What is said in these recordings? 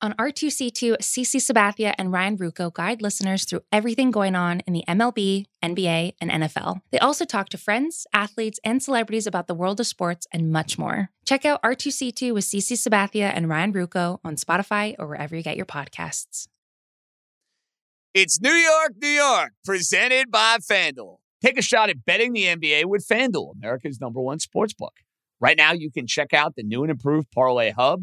On R2C2, CC Sabathia and Ryan Ruocco guide listeners through everything going on in the MLB, NBA, and NFL. They also talk to friends, athletes, and celebrities about the world of sports and much more. Check out R2C2 with CC Sabathia and Ryan Ruocco on Spotify or wherever you get your podcasts. It's New York, New York, presented by FanDuel. Take a shot at betting the NBA with FanDuel, America's number one sports book. Right now, you can check out the new and improved Parlay Hub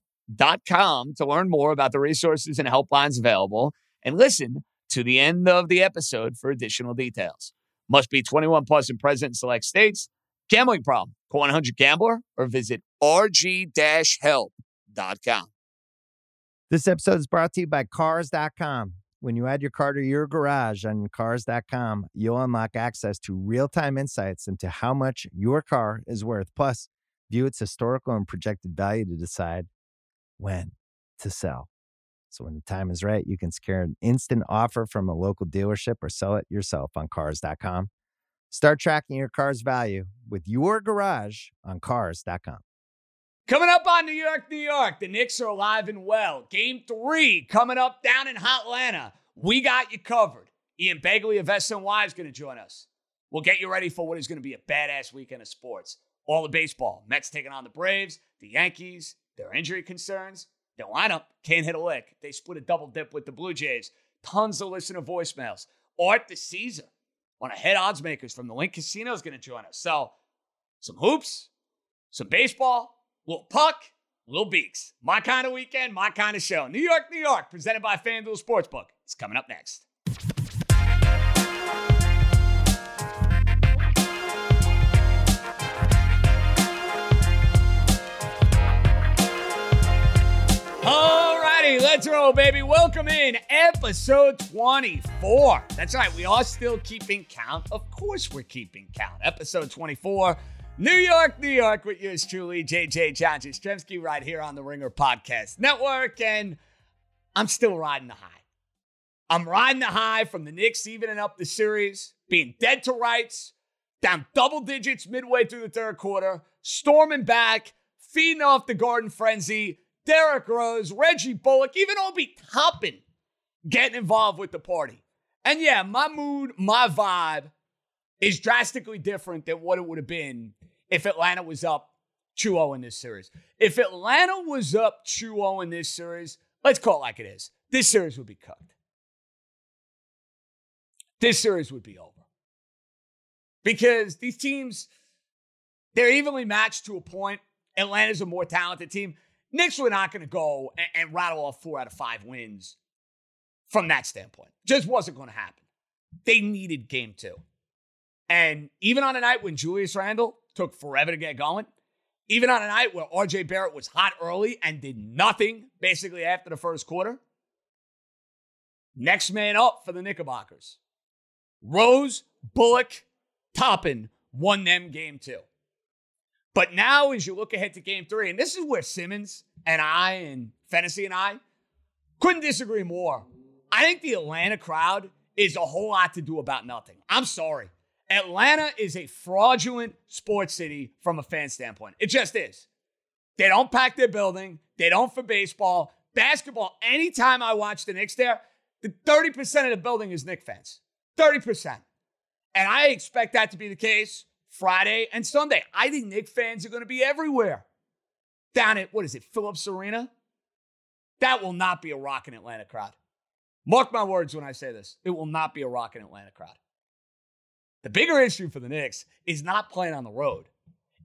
com to learn more about the resources and helplines available and listen to the end of the episode for additional details. Must be 21 plus and present in select states. Gambling problem? Call 100 Gambler or visit rg-help.com. This episode is brought to you by Cars.com. When you add your car to your garage on Cars.com, you'll unlock access to real time insights into how much your car is worth. Plus, view its historical and projected value to decide when to sell. So when the time is right, you can secure an instant offer from a local dealership or sell it yourself on cars.com. Start tracking your car's value with your garage on cars.com. Coming up on New York, New York, the Knicks are alive and well. Game three coming up down in Atlanta. We got you covered. Ian Begley of SNY is going to join us. We'll get you ready for what is going to be a badass weekend of sports. All the baseball. Mets taking on the Braves, the Yankees, their injury concerns, their lineup can't hit a lick. They split a double dip with the Blue Jays. Tons of listener voicemails. Art the Caesar, one of head odds makers from the Link Casino, is going to join us. So, some hoops, some baseball, little puck, little beaks. My kind of weekend, my kind of show. New York, New York, presented by FanDuel Sportsbook. It's coming up next. Alrighty, let's roll, baby. Welcome in episode 24. That's right, we are still keeping count. Of course, we're keeping count. Episode 24. New York, New York, with yours truly, JJ John Jastremski, right here on the Ringer Podcast Network. And I'm still riding the high. I'm riding the high from the Knicks evening up the series, being dead to rights, down double digits midway through the third quarter, storming back, feeding off the Garden Frenzy, Derrick Rose, Reggie Bullock, even Obi Toppin getting involved with the party. And yeah, my mood, my vibe is drastically different than what it would have been if Atlanta was up 2 0 in this series. If Atlanta was up 2 0 in this series, let's call it like it is. This series would be cooked. This series would be over. Because these teams, they're evenly matched to a point. Atlanta's a more talented team. Knicks were not going to go and, and, rattle off four out of five wins from that standpoint. Just wasn't going to happen. They needed game two. And even on a night when Julius Randle took forever to get going, even on a night where RJ Barrett was hot early and did nothing basically after the first quarter, next man up for the Knickerbockers. Rose, Bullock, Toppin won them game two. But now, as you look ahead to game three, and this is where Simmons and I and Fantasy and I couldn't disagree more. I think the Atlanta crowd is a whole lot to do about nothing. I'm sorry. Atlanta is a fraudulent sports city from a fan standpoint. It just is. They don't pack their building, they don't for baseball. Basketball, anytime I watch the Knicks there, the 30% of the building is Knicks fans. 30%. And I expect that to be the case Friday and Sunday. I think Knicks fans are going to be everywhere. Down at, what is it, Phillips Arena? That will not be a rocking Atlanta crowd. Mark my words when I say this. It will not be a rocking Atlanta crowd. The bigger issue for the Knicks is not playing on the road.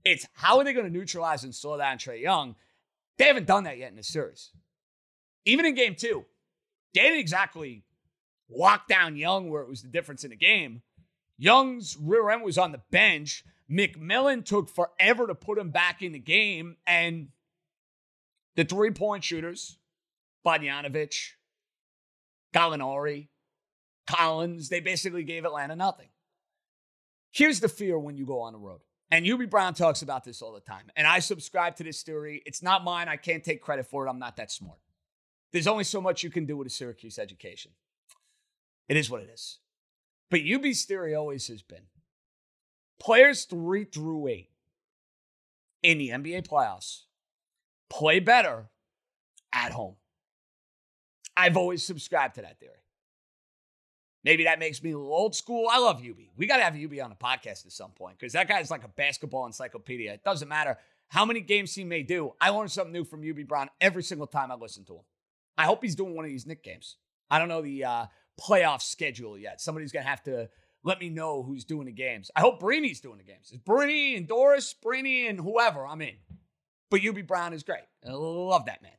It's how are they going to neutralize and slow down Trae Young? They haven't done that yet in the series. Even in game two, they didn't exactly lock down Young where it was the difference in the game. Young's rear end was on the bench. McMillan took forever to put him back in the game. And the three point shooters, Bogdanovich, Gallinari, Collins, they basically gave Atlanta nothing. Here's the fear when you go on the road. And Hubie Brown talks about this all the time. And I subscribe to this theory. It's not mine. I can't take credit for it. I'm not that smart. There's only so much you can do with a Syracuse education. It is what it is. But Hubie's theory always has been players three through eight in the NBA playoffs play better at home. I've always subscribed to that theory. Maybe that makes me a little old school. I love Hubie. We got to have Hubie on the podcast at some point because that guy's like a basketball encyclopedia. It doesn't matter how many games he may do. I learn something new from Hubie Brown every single time I listen to him. I hope he's doing one of these Knick games. I don't know the uh, playoff schedule yet. Somebody's going to have to let me know who's doing the games. I hope Brini's doing the games. Brini and Doris, Brini and whoever, I'm in. But Hubie Brown is great. I love that man.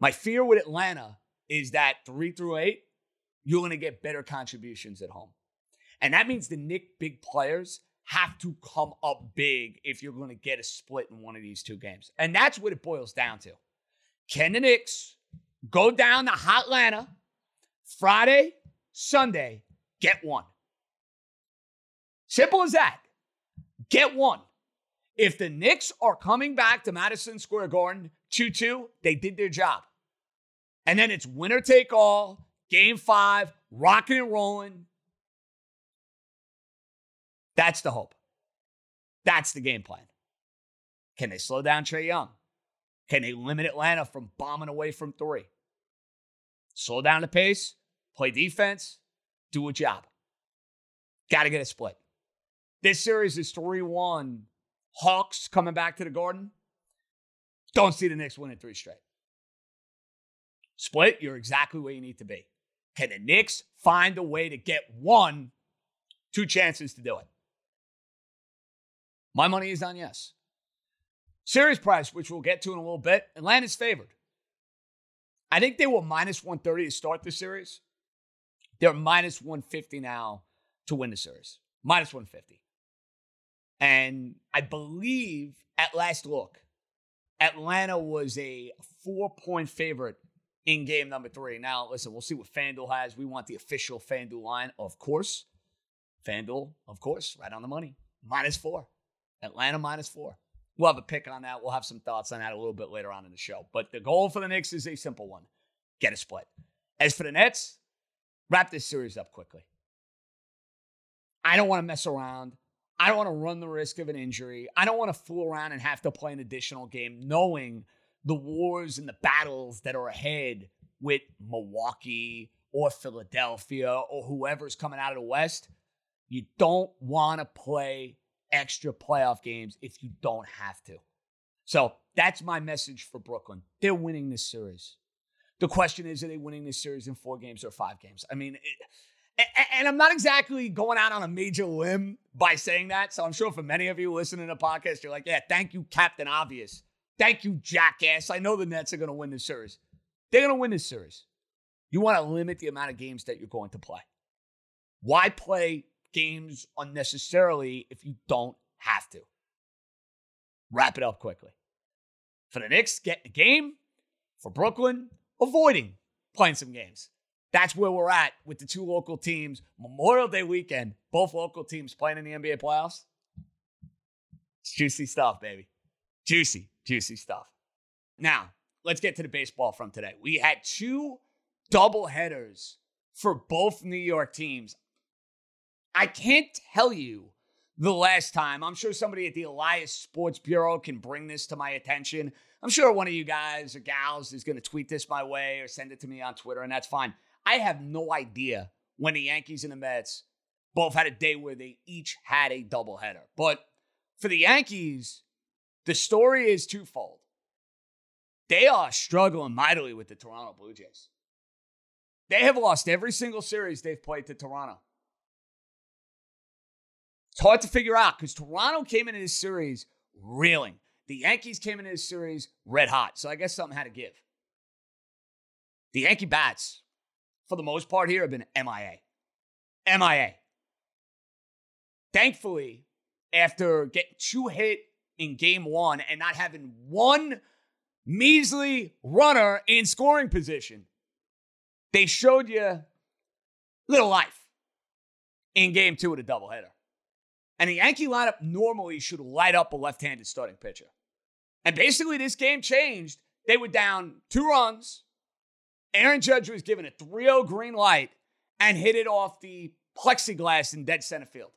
My fear with Atlanta is that three through eight, you're going to get better contributions at home. And that means the Knick big players have to come up big if you're going to get a split in one of these two games. And that's what it boils down to. Can the Knicks go down to Hot Atlanta Friday, Sunday, get one? Simple as that. Get one. If the Knicks are coming back to Madison Square Garden 2 2, they did their job. And then it's winner take all Game five, rocking and rolling. That's the hope. That's the game plan. Can they slow down Trae Young? Can they limit Atlanta from bombing away from three? Slow down the pace, play defense, do a job. Got to get a split. This series is 3 1. Hawks coming back to the Garden. Don't see the Knicks winning three straight. Split, you're exactly where you need to be. Can the Knicks find a way to get one, two chances to do it? My money is on yes. Series price, which we'll get to in a little bit, Atlanta's favored. I think they were minus 130 to start the series. They're minus 150 now to win the series. Minus 150. And I believe at last look, Atlanta was a four point favorite in game number three. Now, listen, we'll see what FanDuel has. We want the official FanDuel line, of course. FanDuel, of course, right on the money. Minus four. Atlanta minus four. We'll have a pick on that. We'll have some thoughts on that a little bit later on in the show. But the goal for the Knicks is a simple one get a split. As for the Nets, wrap this series up quickly. I don't want to mess around. I don't want to run the risk of an injury. I don't want to fool around and have to play an additional game knowing the wars and the battles that are ahead with Milwaukee or Philadelphia or whoever's coming out of the West, you don't want to play extra playoff games if you don't have to. So that's my message for Brooklyn. They're winning this series. The question is, are they winning this series in four games or five games? I mean, it, and I'm not exactly going out on a major limb by saying that. So I'm sure for many of you listening to the podcast, you're like, yeah, thank you, Captain Obvious. Thank you, jackass. I know the Nets are going to win this series. They're going to win this series. You want to limit the amount of games that you're going to play. Why play games unnecessarily if you don't have to? Wrap it up quickly. For the Knicks, get the game. For Brooklyn, avoiding playing some games. That's where we're at with the two local teams. Memorial Day weekend, both local teams playing in the NBA playoffs. It's juicy stuff, baby. Juicy juicy stuff. Now, let's get to the baseball from today. We had two double headers for both New York teams. I can't tell you the last time. I'm sure somebody at the Elias Sports Bureau can bring this to my attention. I'm sure one of you guys or gals is going to tweet this my way or send it to me on Twitter, and that's fine. I have no idea when the Yankees and the Mets both had a day where they each had a doubleheader. But for the Yankees, the story is twofold. They are struggling mightily with the Toronto Blue Jays. They have lost every single series they've played to Toronto. It's hard to figure out because Toronto came into this series reeling. The Yankees came into this series red hot. So I guess something had to give. The Yankee bats, for the most part here, have been MIA. MIA. Thankfully, after getting two hit in game one and not having one measly runner in scoring position. they showed you little life in game two of the doubleheader. And the Yankee lineup normally should light up a left handed starting pitcher. And basically, this game changed. They were down two runs. Aaron Judge was given a 3 0 green light and hit it off the plexiglass in dead center field.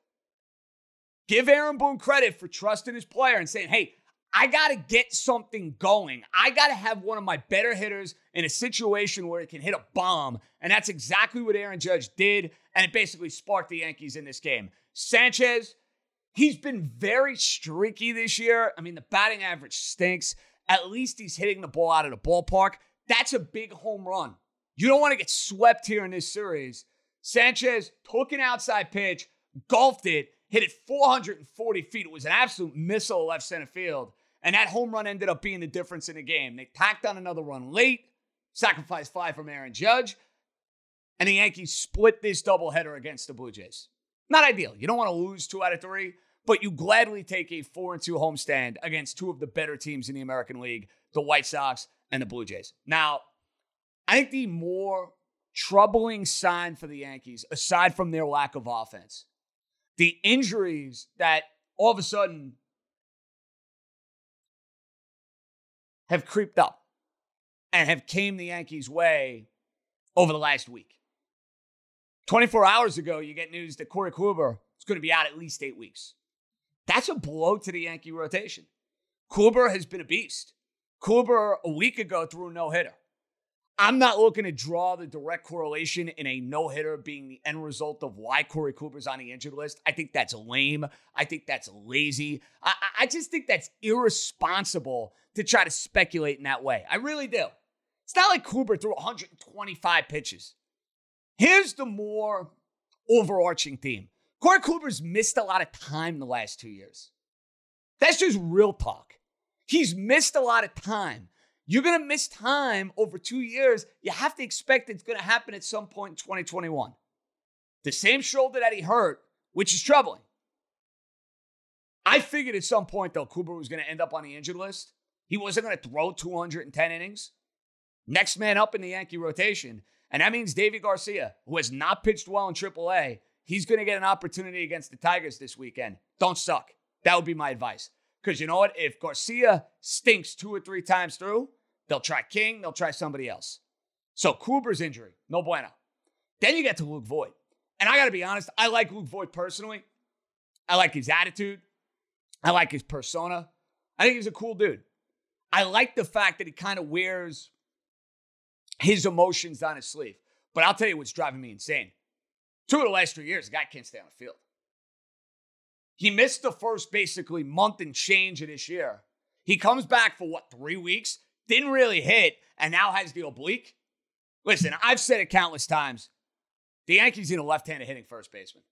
Give Aaron Boone credit for trusting his player and saying, hey, I got to get something going. I got to have one of my better hitters in a situation where it can hit a bomb. And that's exactly what Aaron Judge did. And it basically sparked the Yankees in this game. Sanchez, he's been very streaky this year. I mean, the batting average stinks. At least he's hitting the ball out of the ballpark. That's a big home run. You don't want to get swept here in this series. Sanchez took an outside pitch, golfed it, hit it 440 feet. It was an absolute missile left center field. And that home run ended up being the difference in the game. They tacked on another run late, sacrifice fly from Aaron Judge, and the Yankees split this doubleheader against the Blue Jays. Not ideal. You don't want to lose two out of three, but you gladly take a four and two homestand against two of the better teams in the American League, the White Sox and the Blue Jays. Now, I think the more troubling sign for the Yankees, aside from their lack of offense, the injuries that all of a sudden have creeped up and have came the Yankees' way over the last week. 24 hours ago, you get news that Corey Kluber is going to be out at least eight weeks. That's a blow to the Yankee rotation. Kluber has been a beast. Kluber a week ago threw a no hitter. I'm not looking to draw the direct correlation in a no hitter being the end result of why Corey Kluber's on the injured list. I think that's lame. I think that's lazy. I, I just think that's irresponsible to try to speculate in that way. I really do. It's not like Kluber threw 125 pitches. Here's the more overarching theme Corey Kluber's missed a lot of time the last two years. That's just real talk. He's missed a lot of time. You're going to miss time over two years. You have to expect it's going to happen at some point in 2021. The same shoulder that he hurt, which is troubling. I figured at some point, though, Kluber was going to end up on the injured list. He wasn't going to throw 210 innings. Next man up in the Yankee rotation. And that means Deivi Garcia, who has not pitched well in AAA, he's going to get an opportunity against the Tigers this weekend. Don't suck. That would be my advice. Because you know what? If Garcia stinks two or three times through, they'll try King, they'll try somebody else. So Kluber's injury, no bueno. Then you get to Luke Voit. And I got to be honest, I like Luke Voit personally. I like his attitude. I like his persona. I think he's a cool dude. I like the fact that he kind of wears his emotions on his sleeve. But I'll tell you what's driving me insane. Two of the last three years, the guy can't stay on the field. He missed the first basically month and change of this year. He comes back for what, three weeks? Didn't really hit, and now has the oblique. Listen, I've said it countless times. The Yankees need a left handed hitting first baseman.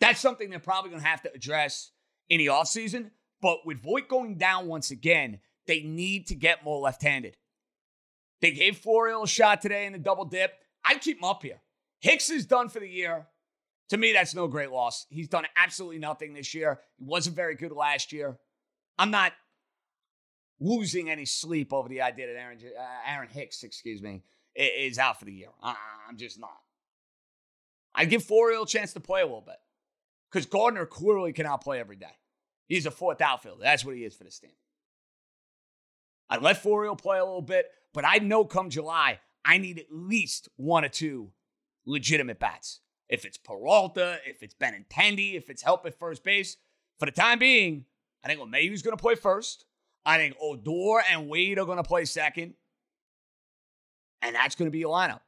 That's something they're probably going to have to address in the offseason. But with Voit going down once again, they need to get more left handed. They gave Florial a shot today in the double dip. I'd keep him up here. Hicks is done for the year. To me, that's no great loss. He's done absolutely nothing this year. He wasn't very good last year. I'm not losing any sleep over the idea that Aaron, uh, Aaron Hicks, excuse me, is out for the year. I'm just not. I'd give Florial a chance to play a little bit because Gardner clearly cannot play every day. He's a fourth outfielder. That's what he is for this team. I'd let Florial play a little bit, but I know come July, I need at least one or two legitimate bats. If it's Peralta, if it's Benintendi, if it's help at first base, for the time being, I think LeMahieu's going to play first. I think Odor and Wade are going to play second. And that's going to be a lineup.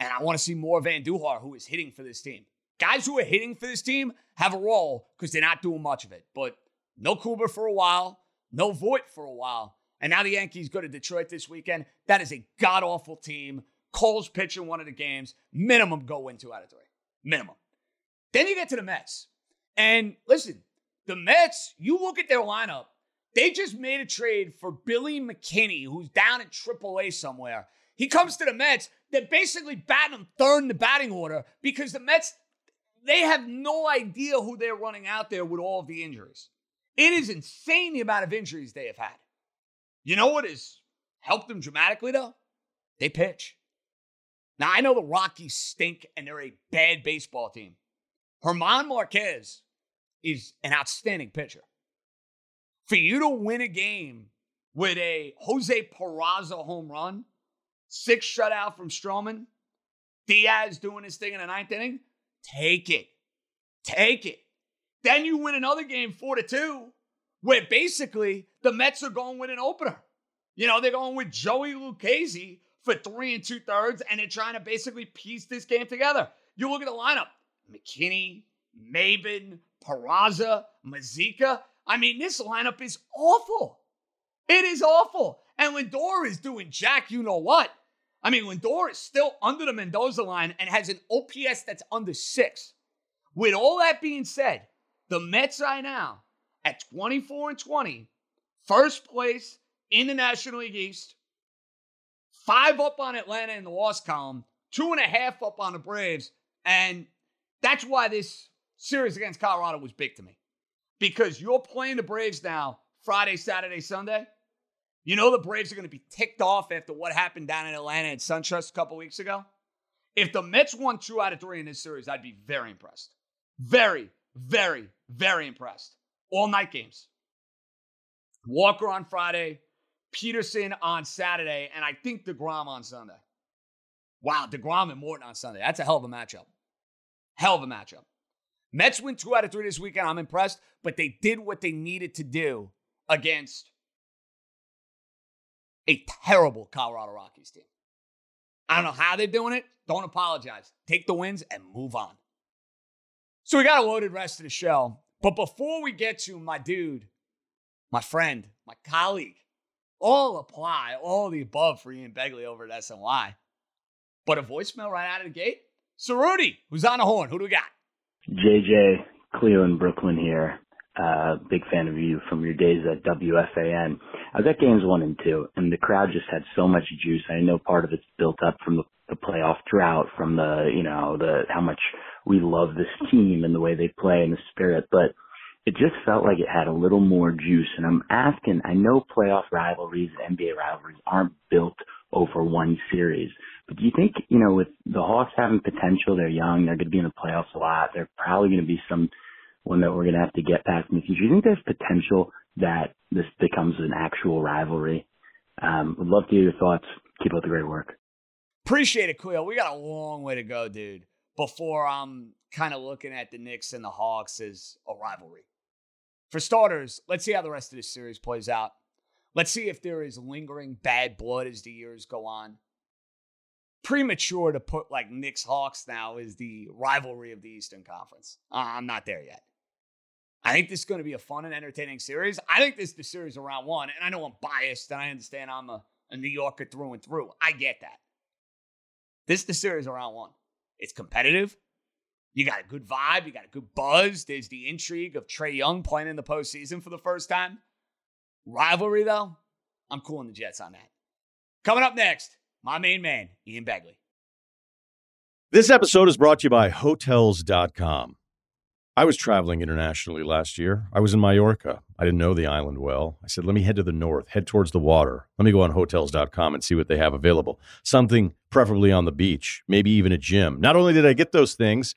And I want to see more Andujar, who is hitting for this team. Guys who are hitting for this team have a role because they're not doing much of it. But no Kluber for a while, no Voit for a while. And now the Yankees go to Detroit this weekend. That is a god awful team. Cole's pitching in one of the games. Minimum go win two out of three. Minimum. Then you get to the Mets. And listen, the Mets, you look at their lineup, they just made a trade for Billy McKinney, who's down in AAA somewhere. He comes to the Mets. They're basically batting him third in the batting order because the Mets, they have no idea who they're running out there with all of the injuries. It is insane the amount of injuries they have had. You know what has helped them dramatically, though? They pitch. Now, I know the Rockies stink and they're a bad baseball team. German Marquez is an outstanding pitcher. For you to win a game with a Jose Peraza home run, six shutout from Stroman, Diaz doing his thing in the ninth inning, take it. Take it. Then you win another game four to two, where basically the Mets are going with an opener. You know, they're going with Joey Lucchesi for three and two thirds, and they're trying to basically piece this game together. You look at the lineup McKinney, Maben, Peraza, Mazeika. I mean, this lineup is awful. It is awful. And Lindor is doing Jack, you know what? I mean, Lindor is still under the Mendoza line and has an OPS that's under six. With all that being said, the Mets right now at 24 and 20, first place in the National League East, five up on Atlanta in the loss column, two and a half up on the Braves. And that's why this series against Colorado was big to me. Because you're playing the Braves now Friday, Saturday, Sunday. You know the Braves are going to be ticked off after what happened down in Atlanta at SunTrust a couple weeks ago. If the Mets won two out of three in this series, I'd be very impressed. Very, very, very impressed. All night games. Walker on Friday, Peterson on Saturday, and I think DeGrom on Sunday. Wow, DeGrom and Morton on Sunday. That's a hell of a matchup. Hell of a matchup. Mets win two out of three this weekend. I'm impressed, but they did what they needed to do against a terrible Colorado Rockies team. I don't know how they're doing it. Don't apologize. Take the wins and move on. So we got a loaded rest of the show. But before we get to my dude, my friend, my colleague, all apply, all the above for Ian Begley over at SNY. But a voicemail right out of the gate. Rudy, who's on the horn? Who do we got? JJ, Cleveland, Brooklyn here. Uh, big fan of you from your days at WFAN. I was at games one and two, and the crowd just had so much juice. I know part of it's built up from the, the playoff drought, from the you know the how much we love this team and the way they play and the spirit, but it just felt like it had a little more juice. And I'm asking, I know playoff rivalries, NBA rivalries aren't built over one series, but do you think you know with the Hawks having potential, they're young, they're going to be in the playoffs a lot, they're probably going to be some one that we're going to have to get past in the future. Do you think there's potential that this becomes an actual rivalry? Um, would love to hear your thoughts. Keep up the great work. Appreciate it, Quill. We got a long way to go, dude, before I'm kind of looking at the Knicks and the Hawks as a rivalry. For starters, let's see how the rest of this series plays out. Let's see if there is lingering bad blood as the years go on. Premature to put like Knicks Hawks now is the rivalry of the Eastern Conference. Uh, I'm not there yet. I think this is going to be a fun and entertaining series. I think this is the series around one, and I know I'm biased, and I understand I'm a, a New Yorker through and through. I get that. This is the series around one. It's competitive. You got a good vibe. You got a good buzz. There's the intrigue of Trae Young playing in the postseason for the first time. Rivalry, though, I'm cooling the Jets on that. Coming up next, my main man, Ian Begley. This episode is brought to you by Hotels.com. I was traveling internationally last year. I was in Mallorca. I didn't know the island well. I said, let me head to the north, head towards the water. Let me go on hotels.com and see what they have available. Something preferably on the beach, maybe even a gym. Not only did I get those things,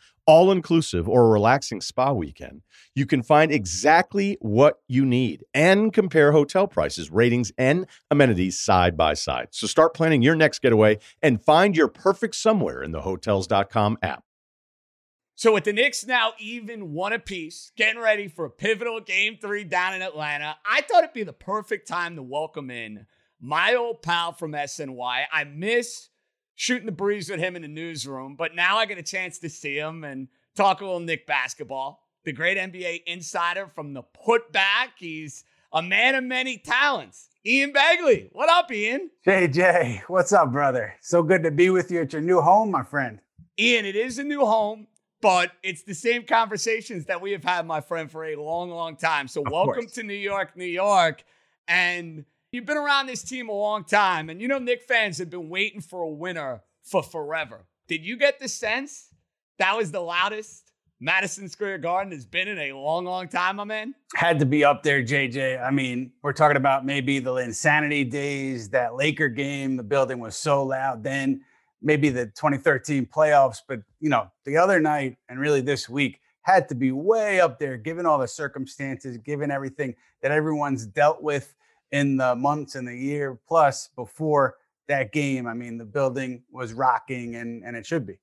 all inclusive or a relaxing spa weekend, you can find exactly what you need and compare hotel prices, ratings, and amenities side by side. So start planning your next getaway and find your perfect somewhere in the hotels.com app. So with the Knicks now even one apiece, getting ready for a pivotal game three down in Atlanta, I thought it'd be the perfect time to welcome in my old pal from SNY. I miss shooting the breeze with him in the newsroom, but now I get a chance to see him and talk a little Knick basketball. The great NBA insider from the putback. He's a man of many talents. Ian Begley. What up, Ian? JJ, what's up, brother? So good to be with you at your new home, my friend. Ian, it is a new home but it's the same conversations that we have had, my friend, for a long, long time. So, Of welcome course. to New York, New York. And you've been around this team a long time. And you know, Knick fans have been waiting for a winner for forever. Did you get the sense that was the loudest Madison Square Garden has been in a long, long time, my man? Had to be up there, JJ. I mean, we're talking about maybe the Linsanity days, that Laker game, the building was so loud then, maybe the 2013 playoffs, but you know, the other night and really this week had to be way up there given all the circumstances, given everything that everyone's dealt with in the months and the year plus before that game. I mean, the building was rocking and and it should be.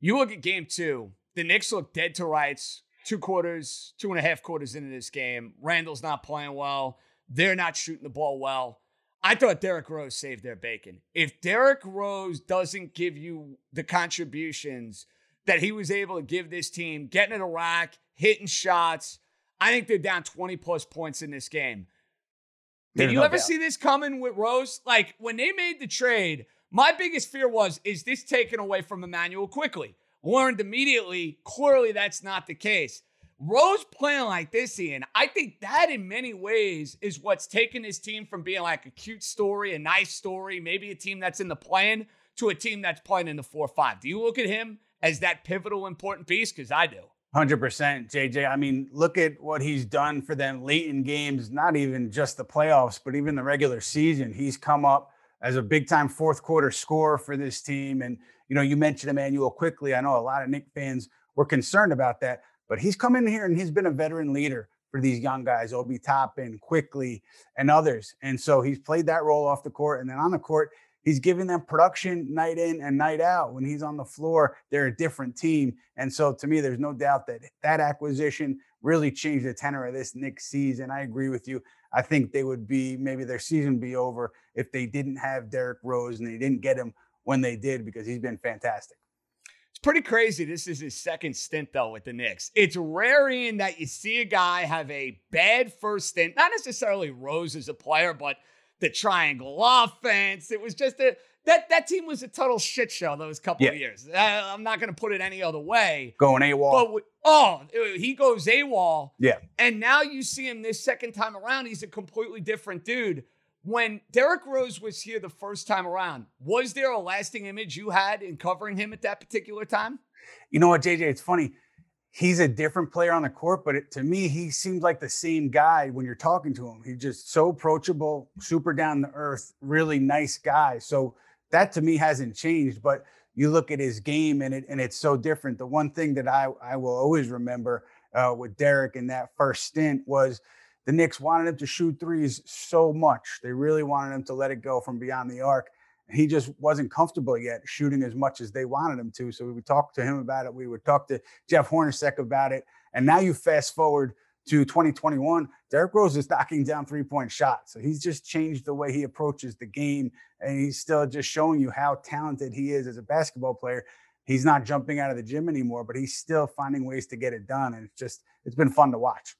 You look at game two, the Knicks look dead to rights. Two quarters, two and a half quarters into this game. Randle's not playing well. They're not shooting the ball well. I thought Derrick Rose saved their bacon. If Derrick Rose doesn't give you the contributions that he was able to give this team, getting in a rack, hitting shots, I think they're down 20 plus points in this game. Did There's you no ever doubt. see this coming with Rose? Like when they made the trade, my biggest fear was is this taken away from Immanuel Quickley? Learned immediately, clearly that's not the case. Rose playing like this, Ian, I think that in many ways is what's taken this team from being like a cute story, a nice story, maybe a team that's in the plan to a team that's playing in the 4 5. Do you look at him as that pivotal, important piece? Because I do. Hundred percent, JJ. I mean, look at what he's done for them late in games. Not even just the playoffs, but even the regular season. He's come up as a big time fourth quarter scorer for this team. And you know, you mentioned Immanuel Quickley. I know a lot of Knick fans were concerned about that, but he's come in here and he's been a veteran leader for these young guys, Obi Toppin, Quickley, and others. And so he's played that role off the court, and then on the court, he's giving them production night in and night out. When he's on the floor, they're a different team. And so to me, there's no doubt that that acquisition really changed the tenor of this Knicks season. I agree with you. I think they would be maybe their season be over if they didn't have Derrick Rose and they didn't get him when they did because he's been fantastic. It's pretty crazy. This is his second stint, though, with the Knicks. It's rare in that you see a guy have a bad first stint, not necessarily Rose as a player, but the triangle offense. It was just a that that team was a total shit show those couple of years. Uh, I'm not going to put it any other way. Going AWOL. But with- oh, he goes AWOL. Yeah. And now you see him this second time around. He's a completely different dude. When Derrick Rose was here the first time around, was there a lasting image you had in covering him at that particular time? You know what, JJ? It's funny. He's a different player on the court, but it, to me, he seems like the same guy when you're talking to him. He's just so approachable, super down to earth, really nice guy. So that to me hasn't changed. But you look at his game and it and it's so different. The one thing that I I will always remember uh, with Derrick in that first stint was the Knicks wanted him to shoot threes so much. They really wanted him to let it go from beyond the arc he just wasn't comfortable yet shooting as much as they wanted him to. So we would talk to him about it. We would talk to Jeff Hornacek about it. And now you fast forward to 2021, Derrick Rose is knocking down three point shots. So he's just changed the way he approaches the game. And he's still just showing you how talented he is as a basketball player. He's not jumping out of the gym anymore, but he's still finding ways to get it done. And it's just, it's been fun to watch.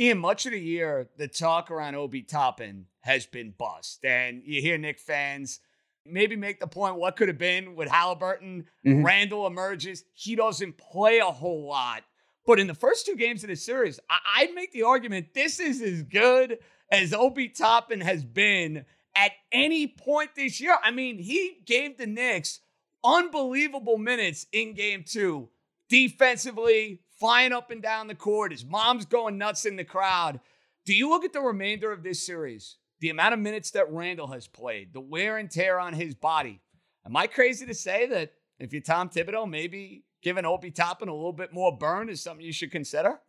Ian, much of the year, the talk around Obi Toppin has been bust. And you hear Knick fans maybe make the point what could have been with Halliburton. Mhm. Randle emerges. He doesn't play a whole lot. But in the first two games of the series, I- I'd make the argument this is as good as Obi Toppin has been at any point this year. I mean, he gave the Knicks unbelievable minutes in game two, defensively, flying up and down the court. His mom's going nuts in the crowd. Do you look at the remainder of this series, the amount of minutes that Randle has played, the wear and tear on his body? Am I crazy to say that if you're Tom Thibodeau, maybe giving Obi Toppin a little bit more burn is something you should consider?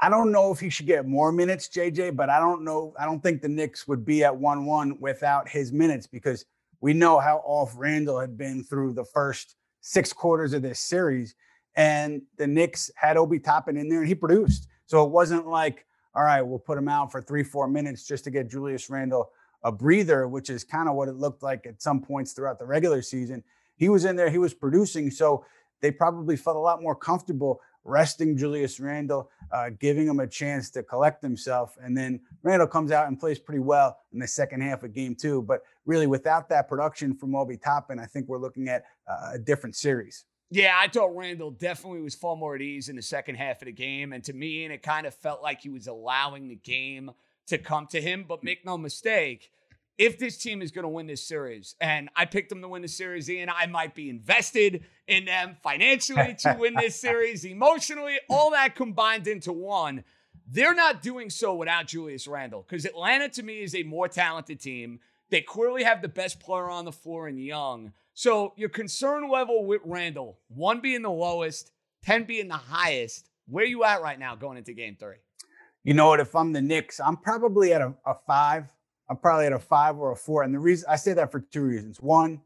I don't know if he should get more minutes, JJ, but I don't know. I don't think the Knicks would be at 1 1 without his minutes because we know how off Randle had been through the first six quarters of this series. And the Knicks had Obi Toppin in there and he produced. So it wasn't like, all right, we'll put him out for three, four minutes just to get Julius Randle a breather, which is kind of what it looked like at some points throughout the regular season. He was in there, he was producing. So they probably felt a lot more comfortable resting Julius Randle, uh, giving him a chance to collect himself. And then Randle comes out and plays pretty well in the second half of game two. But really, without that production from Obi Toppin, I think we're looking at uh, a different series. Yeah, I thought Randle definitely was far more at ease in the second half of the game. And to me, and it kind of felt like he was allowing the game to come to him. But make no mistake, if this team is going to win this series, and I picked them to win the series, Ian, I might be invested in them financially to win this series, emotionally, all that combined into one. They're not doing so without Julius Randle because Atlanta, to me, is a more talented team. They clearly have the best player on the floor in Young. So your concern level with Randle, one being the lowest, 10 being the highest. Where you at right now going into game three? You know what? If I'm the Knicks, I'm probably at a, a five. I'm probably at a five or a four. And the reason I say that for two reasons. One,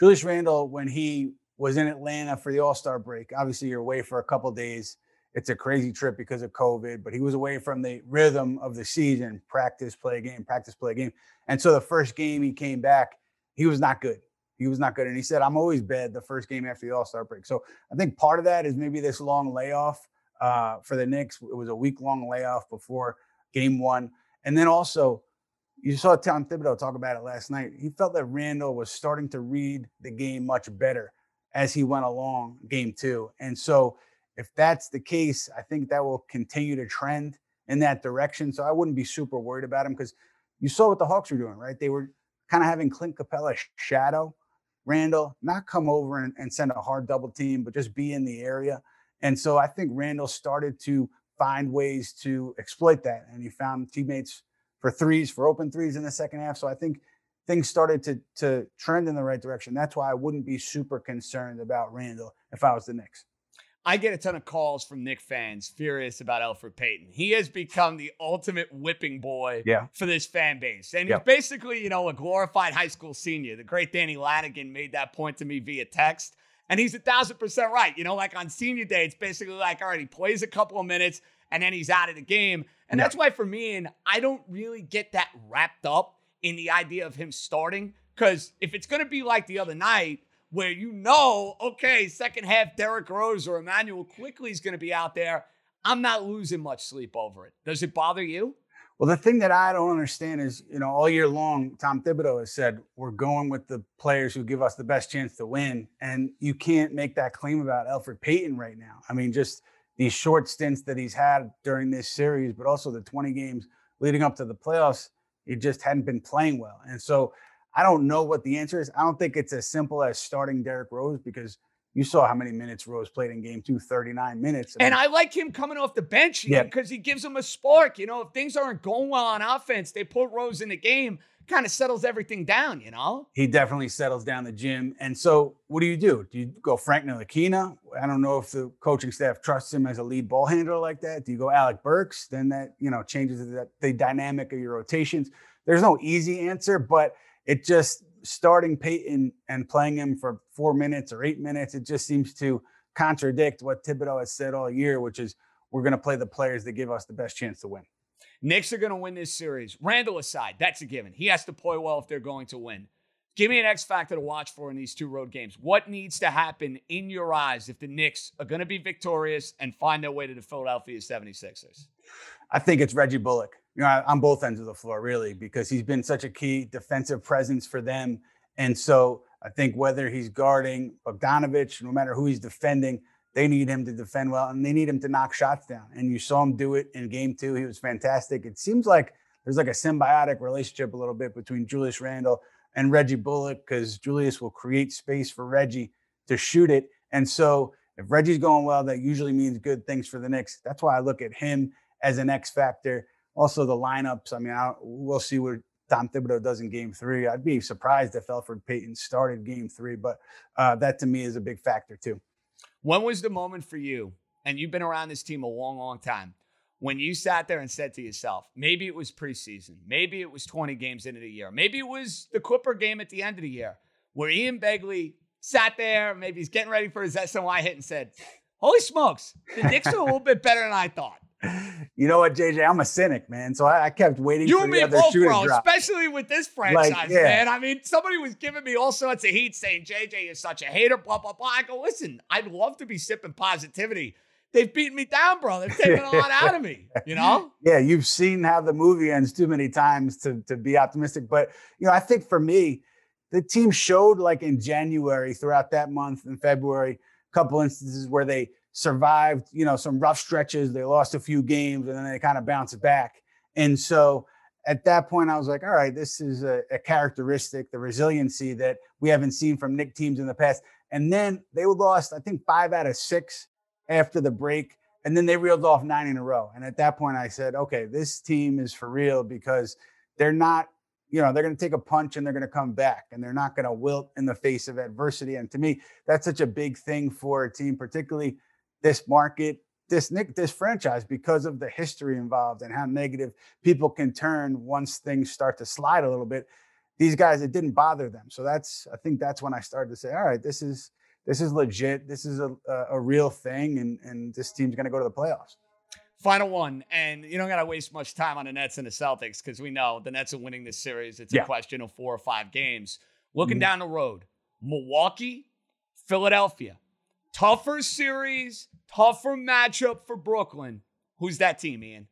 Julius Randle, when he was in Atlanta for the All Star break, obviously you're away for a couple days. It's a crazy trip because of COVID, but he was away from the rhythm of the season practice, play a game, practice, play a game. And so the first game he came back, he was not good. He was not good. And he said, I'm always bad the first game after the All Star break. So I think part of that is maybe this long layoff uh, for the Knicks. It was a week long layoff before game one. And then also, you saw Tom Thibodeau talk about it last night. He felt that Randle was starting to read the game much better as he went along game two. And so, if that's the case, I think that will continue to trend in that direction. So I wouldn't be super worried about him because you saw what the Hawks were doing, right? They were kind of having Clint Capela shadow Randle, not come over and, and send a hard double team, but just be in the area. And so I think Randle started to find ways to exploit that. And he found teammates for threes, for open threes in the second half. So I think things started to to trend in the right direction. That's why I wouldn't be super concerned about Randle if I was the Knicks. I get a ton of calls from Knick fans furious about Elfrid Payton. He has become the ultimate whipping boy yeah. for this fan base. And he's basically, you know, a glorified high school senior. The great Danny Lanigan made that point to me via text. And he's a thousand percent right. You know, like on senior day, it's basically like, all right, he plays a couple of minutes and then he's out of the game. And yeah. that's why for me, and I don't really get that wrapped up in the idea of him starting. Because if it's going to be like the other night, where you know, okay, second half, Derrick Rose or Immanuel Quickley is going to be out there. I'm not losing much sleep over it. Does it bother you? Well, the thing that I don't understand is, you know, all year long, Tom Thibodeau has said we're going with the players who give us the best chance to win, and you can't make that claim about Elfrid Payton right now. I mean, just these short stints that he's had during this series, but also the 20 games leading up to the playoffs, he just hadn't been playing well, and so I don't know what the answer is. I don't think it's as simple as starting Derrick Rose because you saw how many minutes Rose played in game two 39 minutes. Mean, and I like him coming off the bench yeah. because he gives them a spark. You know, if things aren't going well on offense, they put Rose in the game, kind of settles everything down, you know? He definitely settles down the gym. And so what do you do? Do you go Frank Ntilikina? I don't know if the coaching staff trusts him as a lead ball handler like that. Do you go Alec Burks? Then that, you know, changes the, the dynamic of your rotations. There's no easy answer, but – it just starting Payton and playing him for four minutes or eight minutes, it just seems to contradict what Thibodeau has said all year, which is we're going to play the players that give us the best chance to win. Knicks are going to win this series. Randle aside, that's a given. He has to play well if they're going to win. Give me an X factor to watch for in these two road games. What needs to happen in your eyes if the Knicks are going to be victorious and find their way to the Philadelphia 76ers? I think it's Reggie Bullock you know, on both ends of the floor, really, because he's been such a key defensive presence for them. And so I think whether he's guarding Bogdanovich, no matter who he's defending, they need him to defend well and they need him to knock shots down. And you saw him do it in game two. He was fantastic. It seems like there's like a symbiotic relationship a little bit between Julius Randle and Reggie Bullock because Julius will create space for Reggie to shoot it. And so if Reggie's going well, that usually means good things for the Knicks. That's why I look at him as an X factor. Also, the lineups. I mean, I, we'll see what Tom Thibodeau does in Game Three. I'd be surprised if Elfrid Payton started Game Three, but uh, that to me is a big factor too. When was the moment for you? And you've been around this team a long, long time. When you sat there and said to yourself, maybe it was preseason, maybe it was 20 games into the year, maybe it was the Clipper game at the end of the year, where Ian Begley sat there, maybe he's getting ready for his SNY hit and said, Holy smokes, the Knicks are a little bit better than I thought you know what, JJ? I'm a cynic, man. So I, I kept waiting you for and the me other both, shoe bro, to drop. Especially with this franchise, like, yeah. man. I mean, somebody was giving me all sorts of heat saying JJ is such a hater, blah, blah, blah. I go, listen, I'd love to be sipping positivity. They've beaten me down, bro. They've taken a lot out of me, you know? Yeah, you've seen how the movie ends too many times to, to be optimistic. But, you know, I think for me, the team showed like in January throughout that month in February a couple instances where they survived, you know, some rough stretches. They lost a few games and then they kind of bounced back. And so at that point, I was like, all right, this is a, a, characteristic, the resiliency that we haven't seen from Knick teams in the past. And then they lost, I think, five out of six after the break. And then they reeled off nine in a row. And at that point, I said, okay, this team is for real because they're not, you know, they're going to take a punch and they're going to come back and they're not going to wilt in the face of adversity. And to me, that's such a big thing for a team, particularly this market, this this franchise, because of the history involved and how negative people can turn once things start to slide a little bit. These guys, it didn't bother them. So that's, I think that's when I started to say, all right, this is this is legit. This is a, a, a real thing, and and this team's going to go to the playoffs. Final one, and you don't got to waste much time on the Nets and the Celtics because we know the Nets are winning this series. It's yeah. a question of four or five games. Looking mm-hmm. down the road, Milwaukee, Philadelphia, tougher series, tougher matchup for Brooklyn. Who's that team, Ian?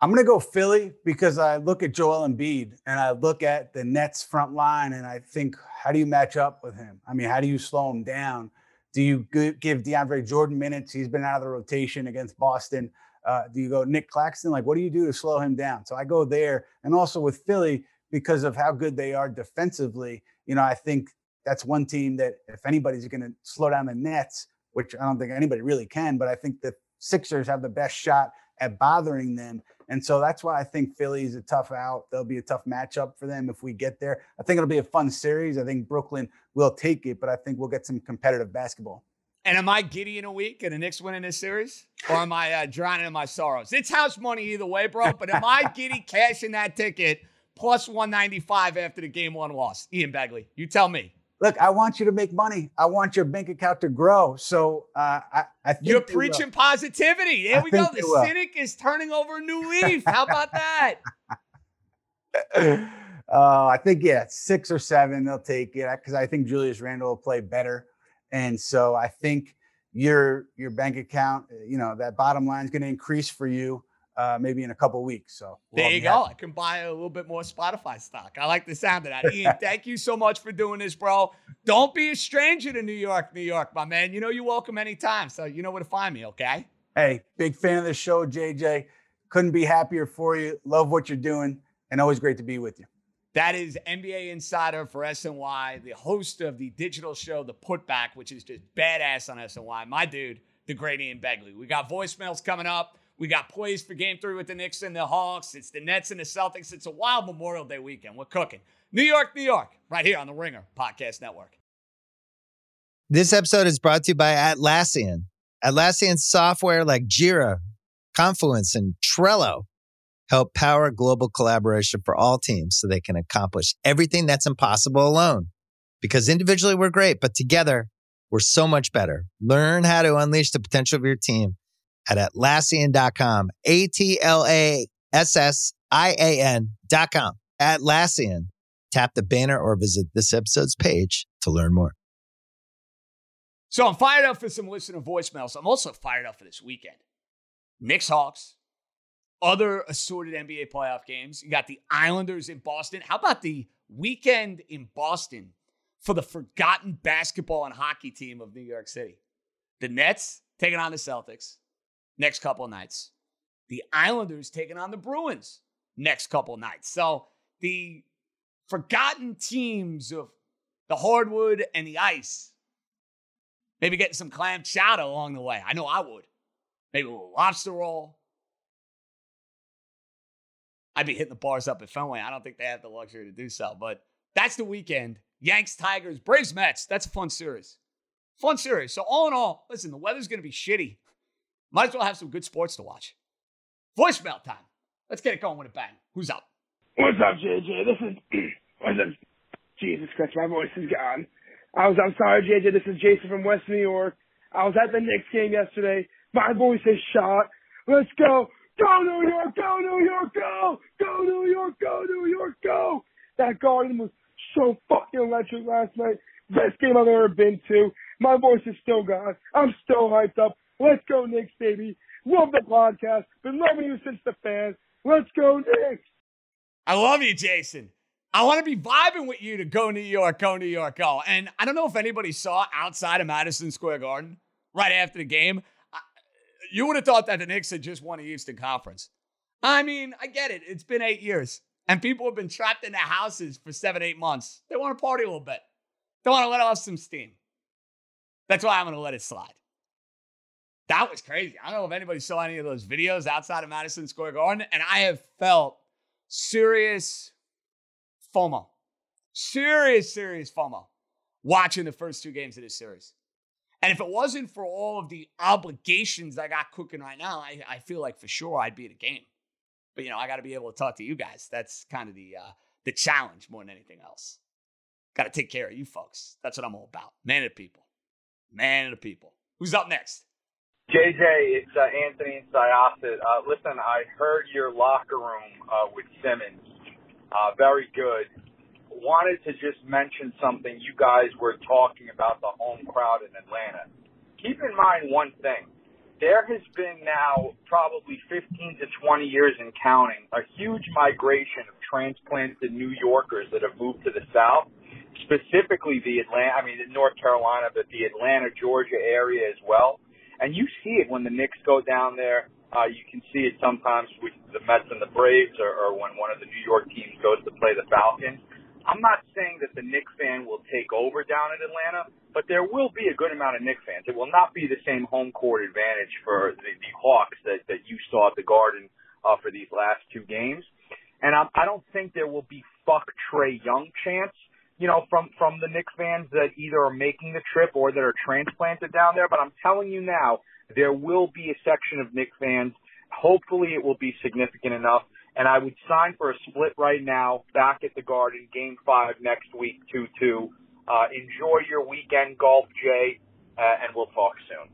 I'm going to go Philly because I look at Joel Embiid and I look at the Nets front line and I think, how do you match up with him? I mean, how do you slow him down? Do you give DeAndre Jordan minutes? He's been out of the rotation against Boston. Uh, do you go Nic Claxton? Like, what do you do to slow him down? So I go there. And also with Philly, because of how good they are defensively, you know, I think that's one team that if anybody's going to slow down the Nets, which I don't think anybody really can, but I think the Sixers have the best shot at bothering them. And so that's why I think Philly is a tough out. They'll be a tough matchup for them if we get there. I think it'll be a fun series. I think Brooklyn will take it, but I think we'll get some competitive basketball. And am I giddy in a week and the Knicks winning this series? Or am I uh, drowning in my sorrows? It's house money either way, bro. But am I giddy cashing that ticket plus 195 after the game one loss? Ian Begley, you tell me look, I want you to make money. I want your bank account to grow. So uh, I, I think you're preaching will. positivity. There I we go. The cynic is turning over a new leaf. How about that? uh, I think yeah, six or seven they'll take it because I think Julius Randle will play better, and so I think your your bank account, you know, that bottom line is going to increase for you uh, maybe in a couple weeks. So we'll there you go. I can buy a little bit more Spotify stock. I like the sound of that. Ian, thank you so much for doing this, bro. Don't be a stranger to New York, New York, my man. You know you're welcome anytime. So you know where to find me, okay? Hey, big fan of the show, JJ. Couldn't be happier for you. Love what you're doing, and always great to be with you. That is NBA Insider for SNY, the host of the digital show, The Putback, which is just badass on SNY. My dude, the great Ian Begley. We got voicemails coming up. We got plays for game three with the Knicks and the Hawks. It's the Nets and the Celtics. It's a wild Memorial Day weekend. We're cooking. New York, New York, right here on the Ringer Podcast Network. This episode is brought to you by Atlassian. Atlassian software like Jira, Confluence, and Trello help power global collaboration for all teams so they can accomplish everything that's impossible alone. Because individually we're great, but together we're so much better. Learn how to unleash the potential of your team at Atlassian.com. A T L A S S I A N.com. Atlassian. Tap the banner or visit this episode's page to learn more. So I'm fired up for some listener voicemails. I'm also fired up for this weekend. Knicks Hawks, other assorted NBA playoff games. You got the Islanders in Boston. How about the weekend in Boston for the forgotten basketball and hockey team of New York City? The Nets taking on the Celtics next couple nights. The Islanders taking on the Bruins next couple nights. So the forgotten teams of the hardwood and the ice. Maybe getting some clam chowder along the way. I know I would. Maybe a little lobster roll. I'd be hitting the bars up at Fenway. I don't think they have the luxury to do so, but that's the weekend. Yanks, Tigers, Braves, Mets. That's a fun series. Fun series. So all in all, listen, the weather's going to be shitty might as well have some good sports to watch. Voicemail time. Let's get it going with a bang. Who's up? What's up, JJ? This is what's up? Jesus Christ, my voice is gone. I was I'm sorry, JJ. This is Jason from West New York. I was at the Knicks game yesterday. My voice is shot. Let's go. Go New York, go New York, go! Go New York, go New York, go! That garden was so fucking electric last night. Best game I've ever been to. My voice is still gone. I'm still hyped up. Let's go, Knicks, baby. Love the podcast. Been loving you since the fans. Let's go, Knicks. I love you, Jason. I want to be vibing with you to go New York, go New York, go. And I don't know if anybody saw outside of Madison Square Garden right after the game. You would have thought that the Knicks had just won the Eastern Conference. I mean, I get it. It's been eight years, and people have been trapped in their houses for seven, eight months. They want to party a little bit. They want to let off some steam. That's why I'm going to let it slide. That was crazy. I don't know if anybody saw any of those videos outside of Madison Square Garden, and I have felt serious FOMO. Serious, serious FOMO watching the first two games of this series. And if it wasn't for all of the obligations I got cooking right now, I, I feel like for sure I'd be at a game. But you know, I got to be able to talk to you guys. That's kind of the uh, the challenge more than anything else. Got to take care of you folks. That's what I'm all about. Man of the people. Man of the people. Who's up next? JJ, it's uh, Anthony and Syosset. Uh, listen, I heard your locker room uh, with Simmons uh, very good. Wanted to just mention something. You guys were talking about the home crowd in Atlanta. Keep in mind one thing. There has been now probably 15 to 20 years in counting a huge migration of transplanted New Yorkers that have moved to the South, specifically the Atlanta, I mean, North Carolina, but the Atlanta, Georgia area as well. And you see it when the Knicks go down there. Uh, you can see it sometimes with the Mets and the Braves, or, or when one of the New York teams goes to play the Falcons. I'm not saying that the Knicks fan will take over down in Atlanta, but there will be a good amount of Knicks fans. It will not be the same home court advantage for the, the Hawks that, that you saw at the Garden uh, for these last two games. And I'm, I don't think there will be fuck Trae Young chants, you know, from from the Knicks fans that either are making the trip or that are transplanted down there. But I'm telling you now, there will be a section of Knicks fans. Hopefully, it will be significant enough. And I would sign for a split right now, back at the Garden, Game Five next week, two two. Uh, enjoy your weekend golf, Jay, uh, and we'll talk soon.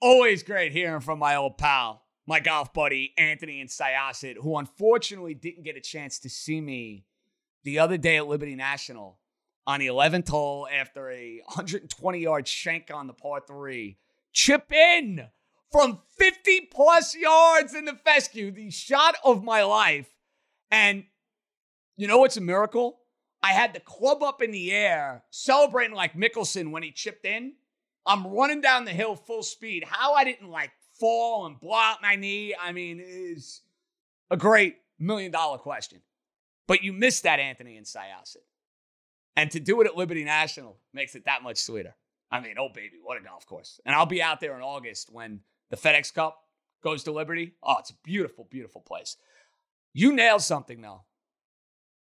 Always great hearing from my old pal, my golf buddy Anthony and Syosset, who unfortunately didn't get a chance to see me the other day at Liberty National on the 11th hole after a 120 yard shank on the par three chip in from 50 plus yards in the fescue, the shot of my life. And you know what's a miracle? I had the club up in the air, celebrating like Mickelson when he chipped in. I'm running down the hill full speed. How I didn't like fall and blow out my knee, I mean, is a great million dollar question. But you missed that, Anthony and Syosset. And to do it at Liberty National makes it that much sweeter. I mean, oh baby, what a golf course. And I'll be out there in August when the FedEx Cup goes to Liberty. Oh, it's a beautiful, beautiful place. You nailed something though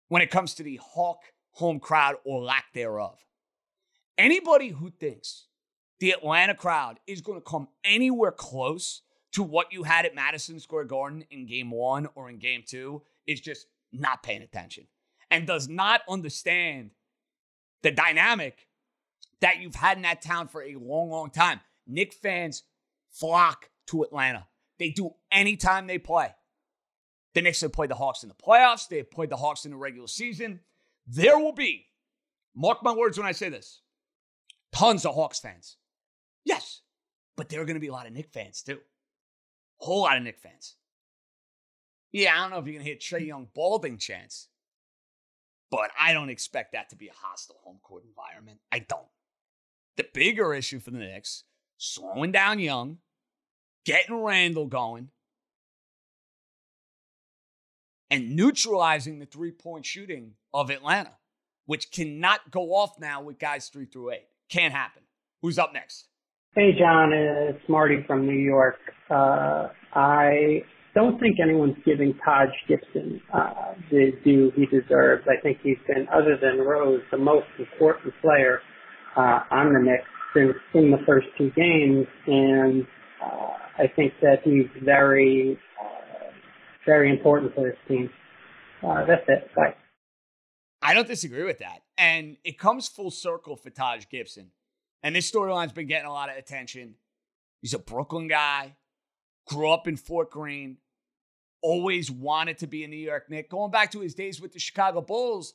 when it comes to the Hawk home crowd or lack thereof. Anybody who thinks the Atlanta crowd is going to come anywhere close to what you had at Madison Square Garden in game one or in game two is just not paying attention and does not understand the dynamic that you've had in that town for a long, long time. Knick fans flock to Atlanta. They do anytime they play. The Knicks have played the Hawks in the playoffs. They have played the Hawks in the regular season. There will be, mark my words when I say this, tons of Hawks fans. Yes, but there are going to be a lot of Knick fans too. A whole lot of Knick fans. Yeah, I don't know if you're going to hear Trae Young balding chants, but I don't expect that to be a hostile home court environment. I don't. The bigger issue for the Knicks, slowing down Young, getting Randle going, and neutralizing the three point shooting of Atlanta, which cannot go off now with guys three through eight. Can't happen. Who's up next? Hey, John, it's Marty from New York. Uh, I don't think anyone's giving Taj Gibson uh, the due he deserves. I think he's been, other than Rose, the most important player uh, on the Knicks since in the first two games, and uh, I think that he's very, uh, very important for this team. Uh, that's it. Bye. I don't disagree with that, and it comes full circle for Taj Gibson. And this storyline's been getting a lot of attention. He's a Brooklyn guy, grew up in Fort Greene, always wanted to be a New York Knick. Going back to his days with the Chicago Bulls,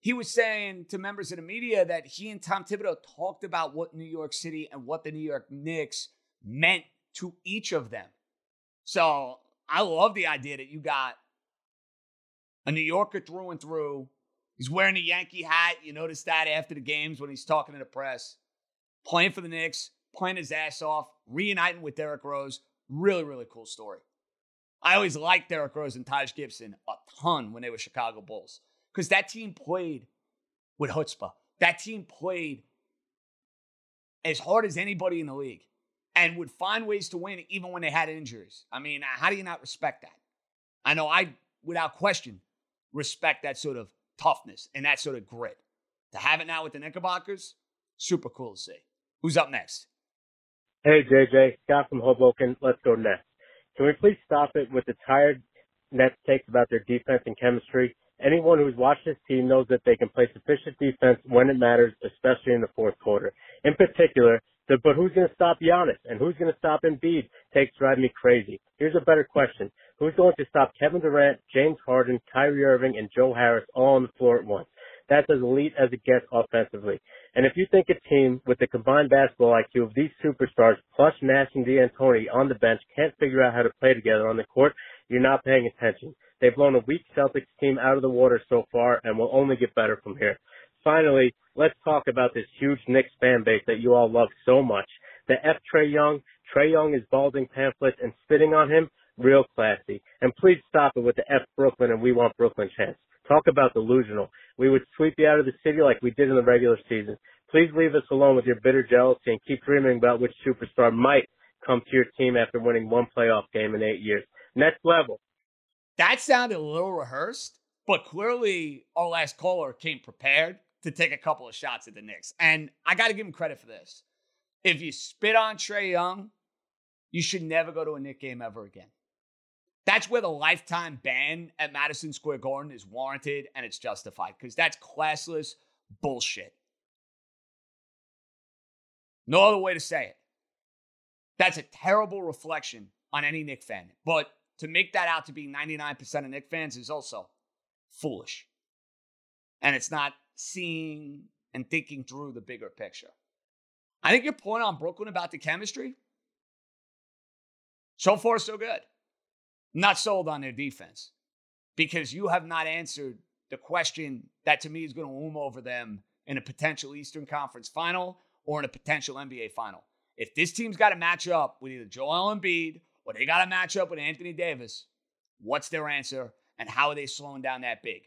he was saying to members of the media that he and Tom Thibodeau talked about what New York City and what the New York Knicks meant to each of them. So I love the idea that you got a New Yorker through and through. He's wearing a Yankee hat. You notice that after the games when he's talking to the press. Playing for the Knicks, playing his ass off, reuniting with Derrick Rose. Really, really cool story. I always liked Derrick Rose and Taj Gibson a ton when they were Chicago Bulls because that team played with chutzpah. That team played as hard as anybody in the league and would find ways to win even when they had injuries. I mean, how do you not respect that? I know I, without question, respect that sort of toughness and that sort of grit. To have it now with the Knickerbockers, super cool to see. Who's up next? Hey, JJ. Scott from Hoboken. Let's go Nets. Can we please stop it with the tired Nets takes about their defense and chemistry? Anyone who's watched this team knows that they can play sufficient defense when it matters, especially in the fourth quarter. In particular, the, but who's going to stop Giannis and who's going to stop Embiid takes drive me crazy. Here's a better question. Who's going to stop Kevin Durant, James Harden, Kyrie Irving, and Joe Harris all on the floor at once? That's as elite as it gets offensively. And if you think a team with the combined basketball IQ of these superstars plus Nash and D'Antoni on the bench can't figure out how to play together on the court, you're not paying attention. They've blown a weak Celtics team out of the water so far and will only get better from here. Finally, let's talk about this huge Knicks fan base that you all love so much. The F Trae Young, Trae Young is balding pamphlets and spitting on him, real classy. And please stop it with the F Brooklyn and we want Brooklyn chants. Talk about delusional. We would sweep you out of the city like we did in the regular season. Please leave us alone with your bitter jealousy and keep dreaming about which superstar might come to your team after winning one playoff game in eight years. Next level. That sounded a little rehearsed, but clearly our last caller came prepared to take a couple of shots at the Knicks. And I got to give him credit for this. If you spit on Trae Young, you should never go to a Knick game ever again. That's where the lifetime ban at Madison Square Garden is warranted and it's justified because that's classless bullshit. No other way to say it. That's a terrible reflection on any Knick fan. But to make that out to be 99% of Knick fans is also foolish. And it's not seeing and thinking through the bigger picture. I think your point on Brooklyn about the chemistry, so far, so good. Not sold on their defense because you have not answered the question that to me is going to loom over them in a potential Eastern Conference final or in a potential NBA final. If this team's got to match up with either Joel Embiid or they got to match up with Anthony Davis, what's their answer and how are they slowing down that big?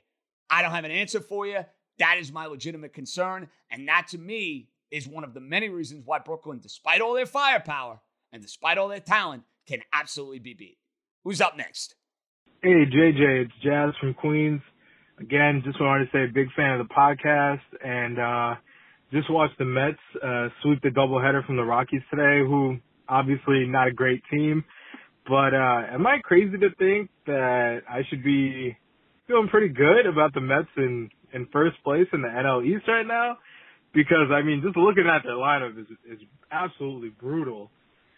I don't have an answer for you. That is my legitimate concern. And that to me is one of the many reasons why Brooklyn, despite all their firepower and despite all their talent, can absolutely be beat. Who's up next? Hey, JJ, it's Jazz from Queens. Again, just wanted to say big fan of the podcast and uh, just watched the Mets uh, sweep the doubleheader from the Rockies today, who obviously not a great team. But uh, am I crazy to think that I should be feeling pretty good about the Mets in in first place in the NL East right now because I mean just looking at their lineup is is absolutely brutal.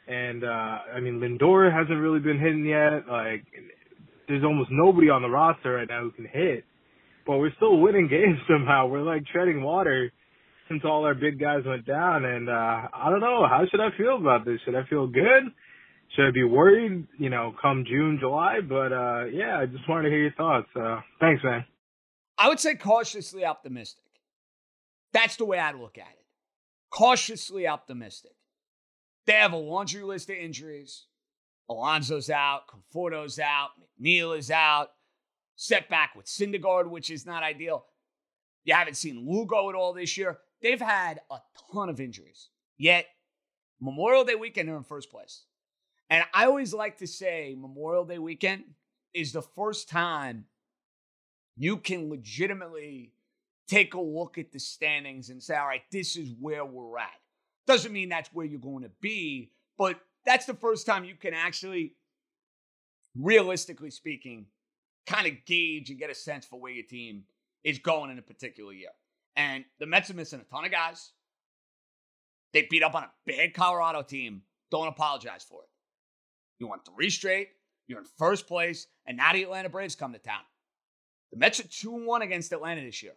And uh I mean Lindor hasn't really been hitting yet. Like there's almost nobody on the roster right now who can hit. But we're still winning games somehow. We're like treading water since all our big guys went down and uh I don't know, how should I feel about this? Should I feel good? Should I be worried, you know, come June, July? But uh yeah, I just wanted to hear your thoughts. Uh thanks man. I would say cautiously optimistic. That's the way I look at it. Cautiously optimistic. They have a laundry list of injuries. Alonso's out, Conforto's out, McNeil is out. Setback with Syndergaard, which is not ideal. You haven't seen Lugo at all this year. They've had a ton of injuries. Yet, Memorial Day weekend, they're in first place. And I always like to say Memorial Day weekend is the first time you can legitimately take a look at the standings and say, all right, this is where we're at. Doesn't mean that's where you're going to be, but that's the first time you can actually, realistically speaking, kind of gauge and get a sense for where your team is going in a particular year. And the Mets are missing a ton of guys. They beat up on a bad Colorado team. Don't apologize for it. You won three straight. You're in first place, and now the Atlanta Braves come to town. The Mets are 2 1 against Atlanta this year.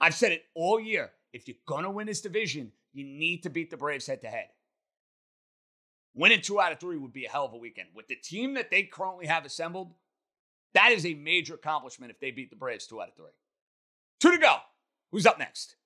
I've said it all year. If you're going to win this division, you need to beat the Braves head to head. Winning two out of three would be a hell of a weekend. With the team that they currently have assembled, that is a major accomplishment if they beat the Braves two out of three. Two to go. Who's up next?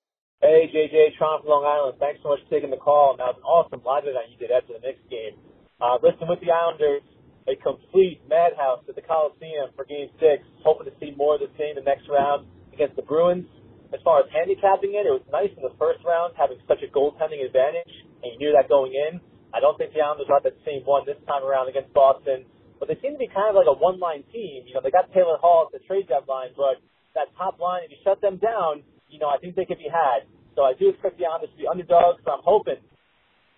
Hey, JJ, Tron from Long Island. Thanks so much for taking the call. That was an awesome live event you did after the Knicks game. Uh, listen, with the Islanders, a complete madhouse at the Coliseum for Game 6. Hoping to see more of the same the next round against the Bruins. As far as handicapping it, it was nice in the first round having such a goaltending advantage, and you knew that going in. I don't think the Islanders are that same one this time around against Boston, but they seem to be kind of like a one-line team. You know, they got Taylor Hall at the trade deadline, but that top line, if you shut them down, you know, I think they could be had. So I do expect the Islanders to be underdogs. So I'm hoping,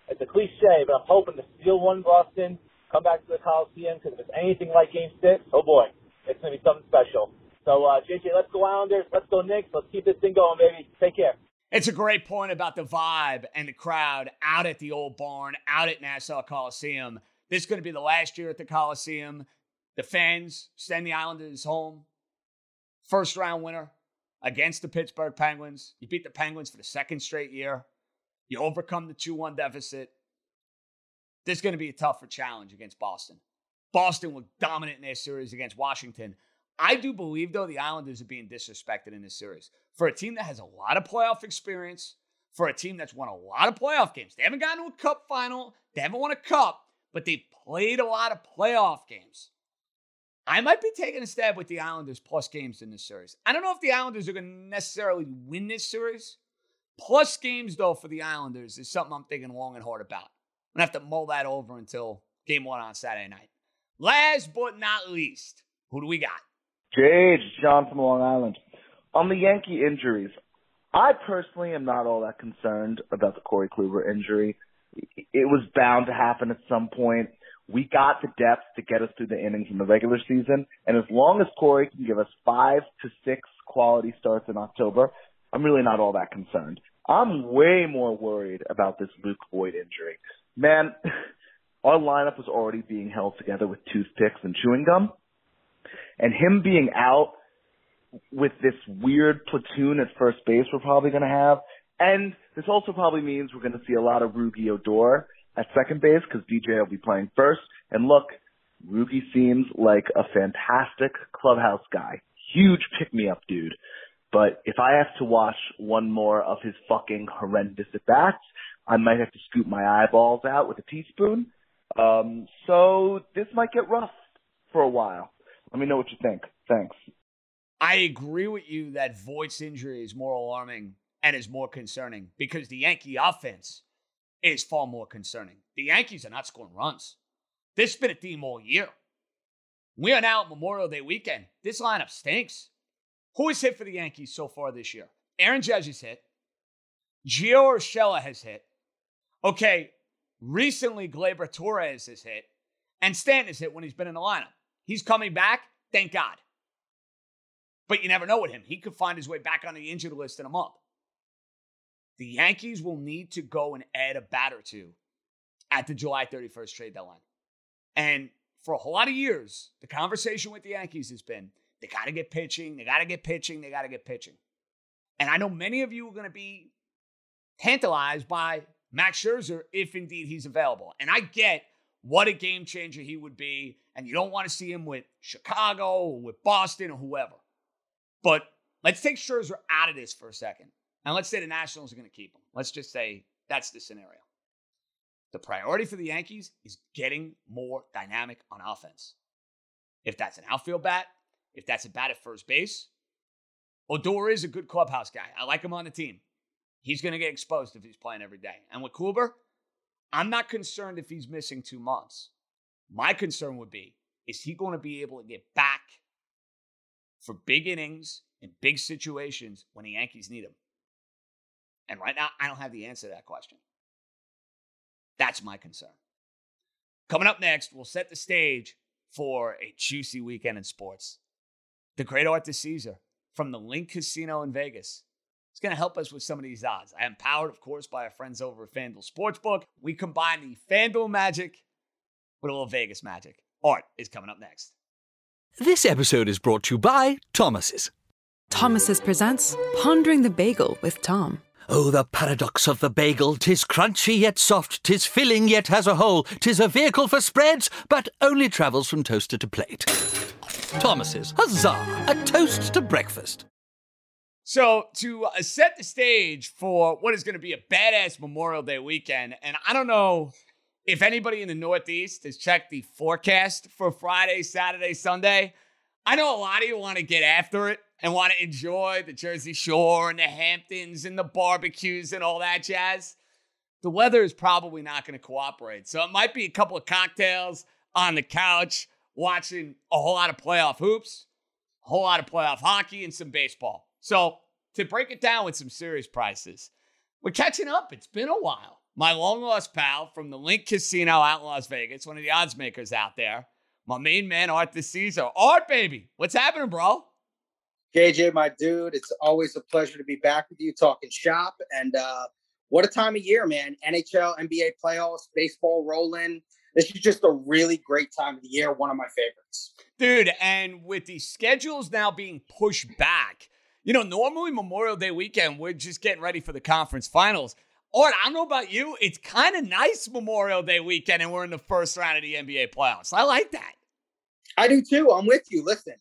it's a cliche, but I'm hoping to steal one Boston, come back to the Coliseum, because if it's anything like Game 6, oh boy, it's going to be something special. So, uh, JJ, let's go Islanders. Let's go Knicks. Let's keep this thing going, baby. Take care. It's a great point about the vibe and the crowd out at the old barn, out at Nassau Coliseum. This is going to be the last year at the Coliseum. The fans send the Islanders home. First round winner against the Pittsburgh Penguins. You beat the Penguins for the second straight year. You overcome the 2 1 deficit. This is going to be a tougher challenge against Boston. Boston was dominant in their series against Washington. I do believe, though, the Islanders are being disrespected in this series. For a team that has a lot of playoff experience, for a team that's won a lot of playoff games, they haven't gotten to a cup final, they haven't won a cup, but they've played a lot of playoff games. I might be taking a stab with the Islanders plus games in this series. I don't know if the Islanders are going to necessarily win this series. Plus games, though, for the Islanders is something I'm thinking long and hard about. I'm going to have to mull that over until game one on Saturday night. Last but not least, who do we got? Jade, John from Long Island. On the Yankee injuries, I personally am not all that concerned about the Corey Kluber injury. It was bound to happen at some point. We got the depth to get us through the innings in the regular season, and as long as Corey can give us five to six quality starts in October, I'm really not all that concerned. I'm way more worried about this Luke Voit injury. Man, our lineup was already being held together with toothpicks and chewing gum. And him being out with this weird platoon at first base we're probably going to have. And this also probably means we're going to see a lot of Rougned Odor at second base because DJ will be playing first. And look, Rougned seems like a fantastic clubhouse guy. Huge pick me up dude. But if I have to watch one more of his fucking horrendous at bats, I might have to scoop my eyeballs out with a teaspoon. Um, so this might get rough for a while. Let me know what you think. Thanks. I agree with you that Voit's injury is more alarming and is more concerning because the Yankee offense is far more concerning. The Yankees are not scoring runs. This has been a theme all year. We are now at Memorial Day weekend. This lineup stinks. Who has hit for the Yankees so far this year? Aaron Judge has hit. Gio Urshela has hit. Okay, recently Gleyber Torres has hit. And Stanton has hit when he's been in the lineup. He's coming back, thank God. But you never know with him. He could find his way back on the injured list in a month. The Yankees will need to go and add a bat or two at the July 31st trade deadline. And for a whole lot of years, the conversation with the Yankees has been they got to get pitching, they got to get pitching, they got to get pitching. And I know many of you are going to be tantalized by Max Scherzer if indeed he's available. And I get what a game changer he would be. And you don't want to see him with Chicago or with Boston or whoever. But let's take Scherzer out of this for a second. And let's say the Nationals are going to keep him. Let's just say that's the scenario. The priority for the Yankees is getting more dynamic on offense. If that's an outfield bat, if that's a bat at first base, Odor is a good clubhouse guy. I like him on the team. He's going to get exposed if he's playing every day. And with Kluber, I'm not concerned if he's missing two months. My concern would be is he going to be able to get back for big innings in big situations when the Yankees need him? And right now, I don't have the answer to that question. That's my concern. Coming up next, we'll set the stage for a juicy weekend in sports. The great Arthur Caesar from the Link Casino in Vegas it's going to help us with some of these odds. I am powered, of course, by our friends over at FanDuel Sportsbook. We combine the FanDuel magic with a little Vegas magic. Art is coming up next. This episode is brought to you by Thomas's. Thomas's presents Pondering the Bagel with Tom. Oh, the paradox of the bagel! Tis crunchy yet soft, tis filling yet has a hole, tis a vehicle for spreads, but only travels from toaster to plate. Thomas's, huzzah! A toast to breakfast. So, to uh, set the stage for what is going to be a badass Memorial Day weekend, and I don't know if anybody in the Northeast has checked the forecast for Friday, Saturday, Sunday. I know a lot of you want to get after it and want to enjoy the Jersey Shore and the Hamptons and the barbecues and all that jazz. The weather is probably not going to cooperate. So, it might be a couple of cocktails on the couch watching a whole lot of playoff hoops, a whole lot of playoff hockey, and some baseball. So, to break it down with some serious prices, we're catching up. It's been a while. My long lost pal from the Link Casino out in Las Vegas, one of the odds makers out there, my main man, Art DeCesar. Art, baby, what's happening, bro? JJ, my dude, it's always a pleasure to be back with you talking shop. And uh, what a time of year, man. NHL, NBA playoffs, baseball rolling. This is just a really great time of the year. One of my favorites. Dude, and with the schedules now being pushed back, you know, normally Memorial Day weekend, we're just getting ready for the conference finals. Or I don't know about you, it's kind of nice Memorial Day weekend, and we're in the first round of the NBA playoffs. I like that. I do too. I'm with you. Listen,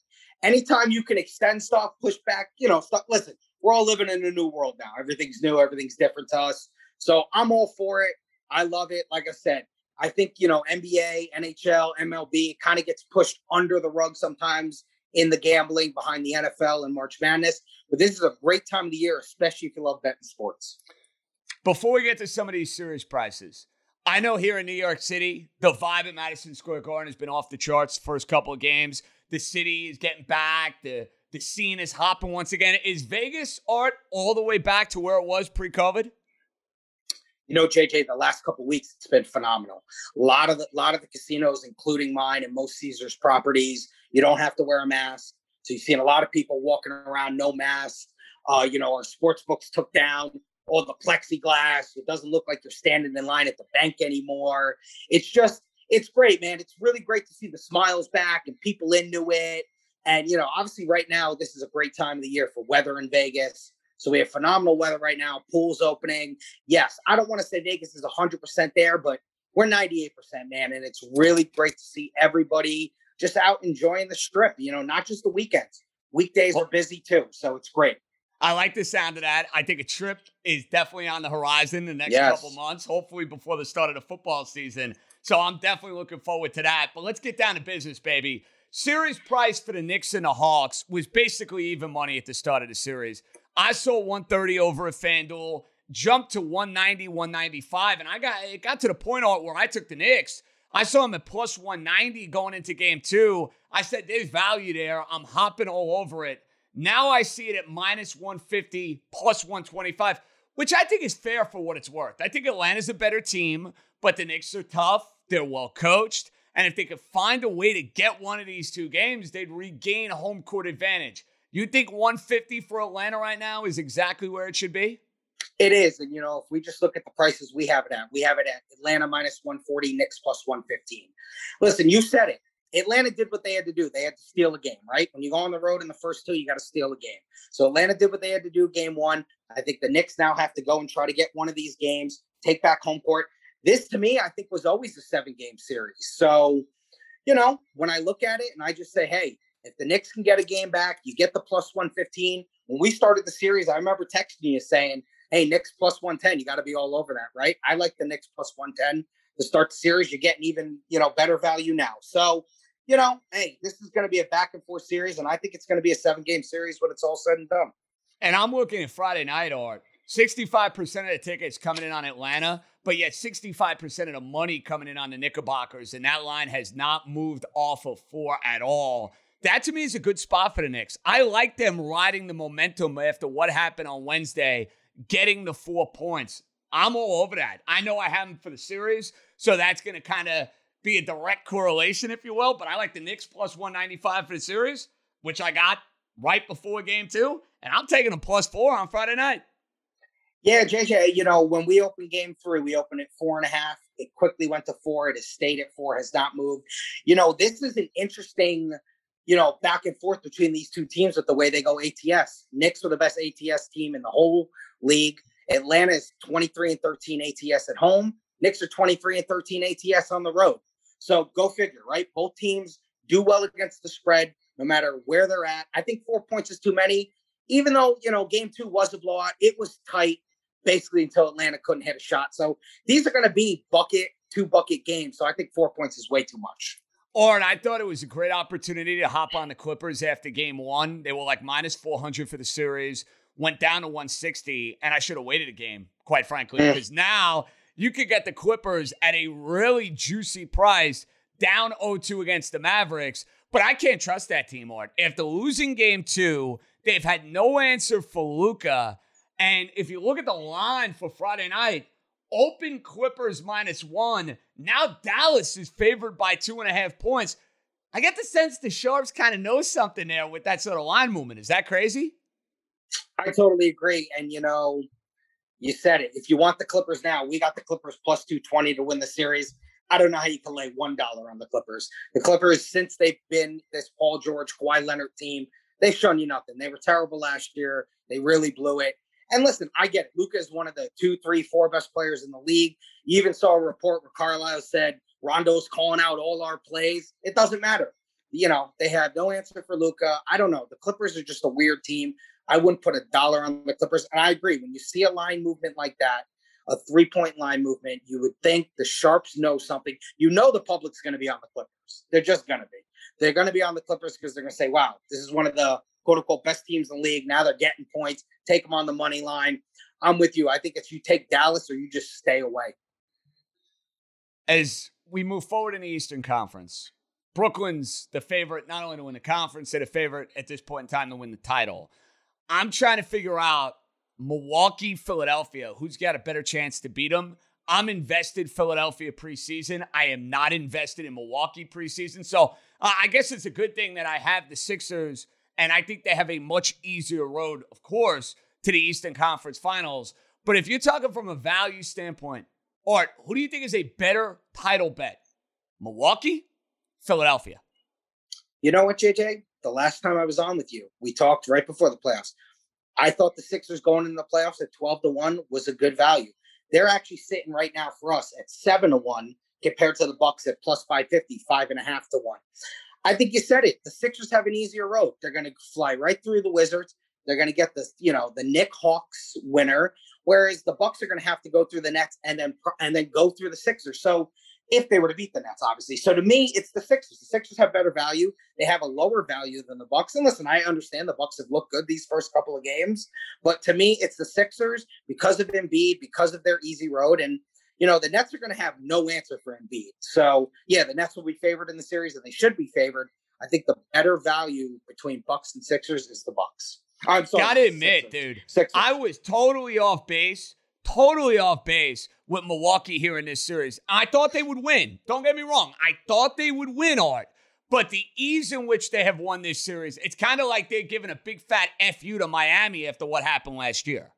anytime you can extend stuff, push back, you know, stuff. Listen, we're all living in a new world now. Everything's new, everything's different to us. So I'm all for it. I love it. Like I said, I think, you know, NBA, NHL, MLB kind of gets pushed under the rug sometimes in the gambling behind the NFL and March Madness. But this is a great time of the year, especially if you love betting sports. Before we get to some of these serious prices, I know here in New York City, the vibe at Madison Square Garden has been off the charts the first couple of games. The city is getting back. The the scene is hopping once again. Is Vegas art all the way back to where it was pre-COVID? You know, JJ, the last couple weeks it's been phenomenal. A lot of the lot of the casinos, including mine and most Caesars properties, you don't have to wear a mask. So you've seen a lot of people walking around no mask. Uh, you know, our sports books took down all the plexiglass. It doesn't look like you're standing in line at the bank anymore. It's just, it's great, man. It's really great to see the smiles back and people into it. And, you know, obviously right now, this is a great time of the year for weather in Vegas. So we have phenomenal weather right now. Pools opening. Yes, I don't want to say Vegas is 100% there, but we're 98%, man. And it's really great to see everybody just out enjoying the strip, you know, not just the weekends. Weekdays are busy too. So it's great. I like the sound of that. I think a trip is definitely on the horizon in the next Yes. couple months, hopefully before the start of the football season. So I'm definitely looking forward to that. But let's get down to business, baby. Series price for the Knicks and the Hawks was basically even money at the start of the series. I saw 130 over at FanDuel, jumped to 190, 195, and I got it got to the point where I took the Knicks. I saw them at plus 190 going into game two. I said, there's value there. I'm hopping all over it. Now I see it at minus 150, plus 125, which I think is fair for what it's worth. I think Atlanta's a better team, but the Knicks are tough. They're well coached. And if they could find a way to get one of these two games, they'd regain home court advantage. You think 150 for Atlanta right now is exactly where it should be? It is. And, you know, if we just look at the prices we have it at, we have it at Atlanta minus 140, Knicks plus 115. Listen, you said it. Atlanta did what they had to do. They had to steal a game, right? When you go on the road in the first two, you got to steal a game. So Atlanta did what they had to do game one. I think the Knicks now have to go and try to get one of these games, take back home court. This, to me, I think was always a seven game series. So, you know, when I look at it and I just say, hey, if the Knicks can get a game back, you get the plus 115. When we started the series, I remember texting you saying, hey, Knicks plus 110, you got to be all over that, right? I like the Knicks plus 110 to start the series. You're getting even, you know, better value now. So, you know, hey, this is going to be a back and forth series, and I think it's going to be a seven game series when it's all said and done. And I'm looking at Friday night art. 65% of the tickets coming in on Atlanta, but yet 65% of the money coming in on the Knickerbockers. And that line has not moved off of four at all. That to me is a good spot for the Knicks. I like them riding the momentum after what happened on Wednesday, getting the four points. I'm all over that. I know I have them for the series, so that's going to kind of be a direct correlation, if you will. But I like the Knicks plus 195 for the series, which I got right before game two. And I'm taking them plus four on Friday night. Yeah, JJ, you know, when we opened game three, we opened at four and a half. It quickly went to four. It has stayed at four, has not moved. You know, this is an interesting, you know, back and forth between these two teams with the way they go ATS. Knicks are the best ATS team in the whole league. Atlanta is 23 and 13 ATS at home. Knicks are 23 and 13 ATS on the road. So go figure, right? Both teams do well against the spread, no matter where they're at. I think four points is too many. even though, you know, game two was a blowout, it was tight basically until Atlanta couldn't hit a shot. So these are going to be bucket, two bucket games. So I think four points is way too much. Or and I thought it was a great opportunity to hop on the Clippers after game one. They were like minus 400 for the series, went down to 160, and I should have waited a game, quite frankly, eh. because now you could get the Clippers at a really juicy price down 0-2 against the Mavericks. But I can't trust that team, Art. After losing game two, they've had no answer for Luka. And if you look at the line for Friday night, open Clippers minus one. Now Dallas is favored by two and a half points. I get the sense the Sharps kind of know something there with that sort of line movement. Is that crazy? I totally agree. And, you know, you said it. If you want the Clippers now, we got the Clippers plus 220 to win the series. I don't know how you can lay $1 on the Clippers. The Clippers, since they've been this Paul George, Kawhi Leonard team, they've shown you nothing. They were terrible last year. They really blew it. And listen, I get it. Luka is one of the two, three, four best players in the league. You even saw a report where Carlisle said Rondo's calling out all our plays. It doesn't matter. You know, they have no answer for Luka. I don't know. The Clippers are just a weird team. I wouldn't put a dollar on the Clippers. And I agree. When you see a line movement like that, a three point line movement, you would think the Sharps know something. You know, the public's going to be on the Clippers. They're just going to be. They're going to be on the Clippers because they're going to say, wow, this is one of the quote unquote best teams in the league. Now they're getting points. Take them on the money line. I'm with you. I think it's you take Dallas or you just stay away. As we move forward in the Eastern Conference, Brooklyn's the favorite not only to win the conference, they're the favorite at this point in time to win the title. I'm trying to figure out Milwaukee, Philadelphia, who's got a better chance to beat them. I'm invested Philadelphia preseason. I am not invested in Milwaukee preseason. So uh, I guess it's a good thing that I have the Sixers and I think they have a much easier road, of course, to the Eastern Conference Finals. But if you're talking from a value standpoint, Art, who do you think is a better title bet? Milwaukee, Philadelphia? You know what, JJ? The last time I was on with you, we talked right before the playoffs. I thought the Sixers going in the playoffs at 12 to 1 was a good value. They're actually sitting right now for us at 7 to 1 compared to the Bucks at plus 550, five and a half to 1. I think you said it. The Sixers have an easier road. They're going to fly right through the Wizards. They're going to get the, you know, the Knick Hawks winner, whereas the Bucks are going to have to go through the Nets and then and then go through the Sixers. So if they were to beat the Nets, obviously. So to me, it's the Sixers. The Sixers have better value. They have a lower value than the Bucks. And listen, I understand the Bucks have looked good these first couple of games, but to me, it's the Sixers because of Embiid, because of their easy road, and you know, the Nets are going to have no answer for Embiid. So, yeah, the Nets will be favored in the series, and they should be favored. I think the better value between Bucks and Sixers is the Bucks. I'm sorry. Gotta admit, Sixers. dude, Sixers. I was totally off base, totally off base with Milwaukee here in this series. I thought they would win. Don't get me wrong. I thought they would win, Art. But the ease in which they have won this series, it's kind of like they're giving a big fat fu to Miami after what happened last year.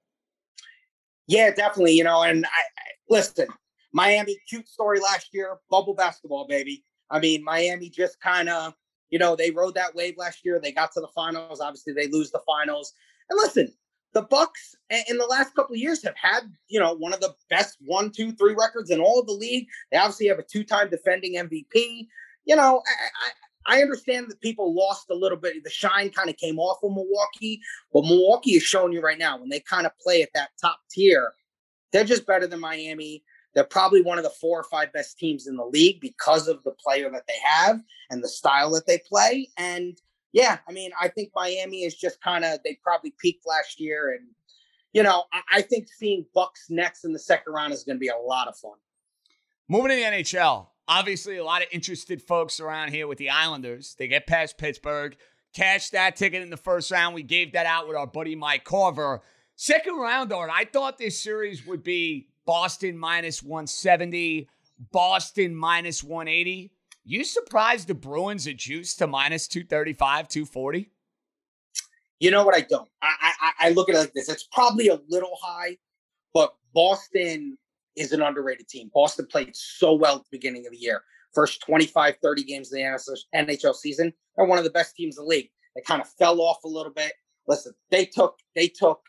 Yeah, definitely. You know, and I, I listen, Miami, cute story last year, bubble basketball, baby. I mean, Miami just kind of, you know, they rode that wave last year. They got to the finals. Obviously, they lose the finals. And listen, the Bucks in the last couple of years have had, you know, one of the best one, two, three records in all of the league. They obviously have a two-time defending MVP. You know, I, I, I understand that people lost a little bit. The shine kind of came off of Milwaukee, but Milwaukee is showing you right now when they kind of play at that top tier, they're just better than Miami. They're probably one of the four or five best teams in the league because of the player that they have and the style that they play. And yeah, I mean, I think Miami is just kind of they probably peaked last year, and you know, I, I think seeing Bucks next in the second round is going to be a lot of fun. Moving to the NHL, obviously a lot of interested folks around here with the Islanders. They get past Pittsburgh, cash that ticket in the first round. We gave that out with our buddy Mike Carver. Second round, Art, I thought this series would be Boston minus 170, Boston minus 180. You surprised the Bruins at juice to minus 235, 240? You know what? I don't. I, I, I look at it like this. It's probably a little high, but Boston is an underrated team. Boston played so well at the beginning of the year. First 25, 30 games of the NHL season. They're one of the best teams in the league. They kind of fell off a little bit. Listen, they took they took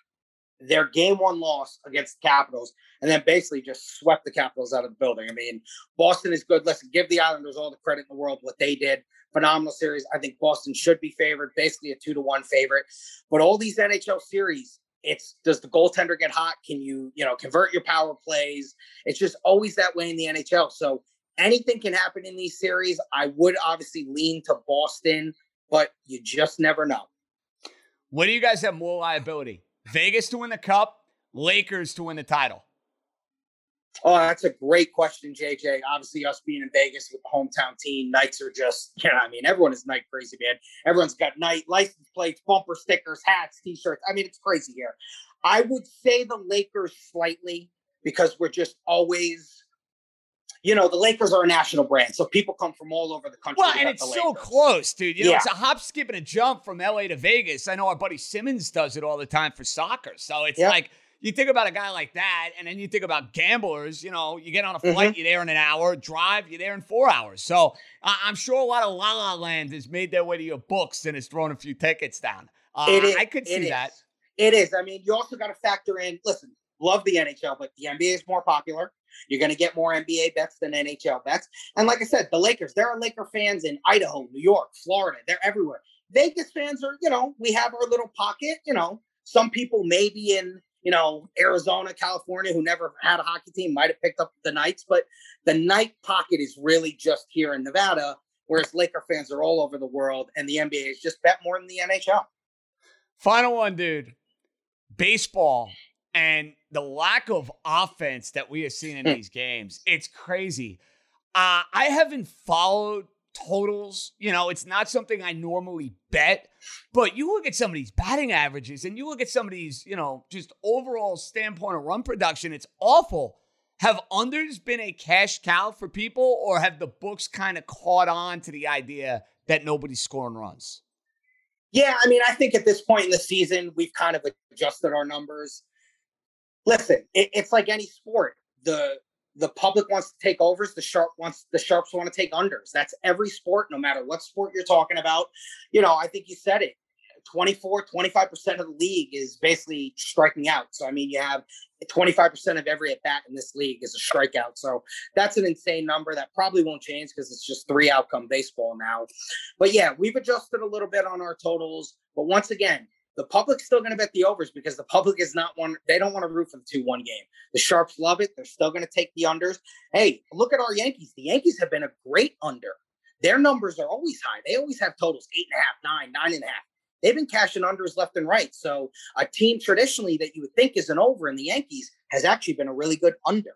their game one loss against the Capitals, and then basically just swept the Capitals out of the building. I mean, Boston is good. Listen, give the Islanders all the credit in the world what they did. Phenomenal series. I think Boston should be favored, basically a two to one favorite. But all these NHL series, it's does the goaltender get hot? Can you, you know, convert your power plays? It's just always that way in the NHL. So anything can happen in these series. I would obviously lean to Boston, but you just never know. What do you guys have more liability? Vegas to win the cup, Lakers to win the title? Oh, that's a great question, JJ. Obviously, us being in Vegas with the hometown team, nights are just, you know, I mean, everyone is night crazy, man. Everyone's got Knight license plates, bumper stickers, hats, t shirts. I mean, it's crazy here. I would say the Lakers slightly because we're just always, you know, the Lakers are a national brand. So people come from all over the country. Well, and it's so close, dude. You know, Yeah. it's a hop, skip, and a jump from LA to Vegas. I know our buddy Simmons does it all the time for soccer. So it's Yep. like you think about a guy like that, and then you think about gamblers. You know, you get on a flight, Mhm. you're there in an hour. Drive, you're there in four hours. So I- I'm sure a lot of La La Land has made their way to your books and has thrown a few tickets down. Uh, It is- I could see is. that. It is. I mean, you also got to factor in. Listen, love the NHL, but the NBA is more popular. You're going to get more NBA bets than NHL bets. And like I said, the Lakers. There are Laker fans in Idaho, New York, Florida. They're everywhere. Vegas fans are, you know, we have our little pocket. You know, some people maybe in, you know, Arizona, California, who never had a hockey team, might have picked up the Knights, but the Knight pocket is really just here in Nevada. Whereas Laker fans are all over the world, and the NBA is just bet more than the NHL. Final one, dude. Baseball and the lack of offense that we have seen in Hmm. these games. It's crazy. Uh, I haven't followed totals. You know, it's not something I normally bet, but you look at some of these batting averages and you look at some of these, you know, just overall standpoint of run production, it's awful. Have unders been a cash cow for people, or have the books kind of caught on to the idea that nobody's scoring runs? Yeah, I mean, I think at this point in the season, we've kind of adjusted our numbers. Listen, it, it's like any sport. The the public wants to take overs, the sharp wants the sharps want to take unders. That's every sport, no matter what sport you're talking about. You know, I think you said it. 24, 25% of the league is basically striking out. So I mean, you have 25% of every at bat in this league is a strikeout. So that's an insane number that probably won't change because it's just three outcome baseball now. But yeah, we've adjusted a little bit on our totals. But once again, the public's still going to bet the overs because the public is not one. They don't want to root for the two-one game. The sharps love it. They're still going to take the unders. Hey, look at our Yankees. The Yankees have been a great under. Their numbers are always high. They always have totals eight and a half, nine, nine and a half. They've been cashing unders left and right. So a team traditionally that you would think is an over in the Yankees has actually been a really good under.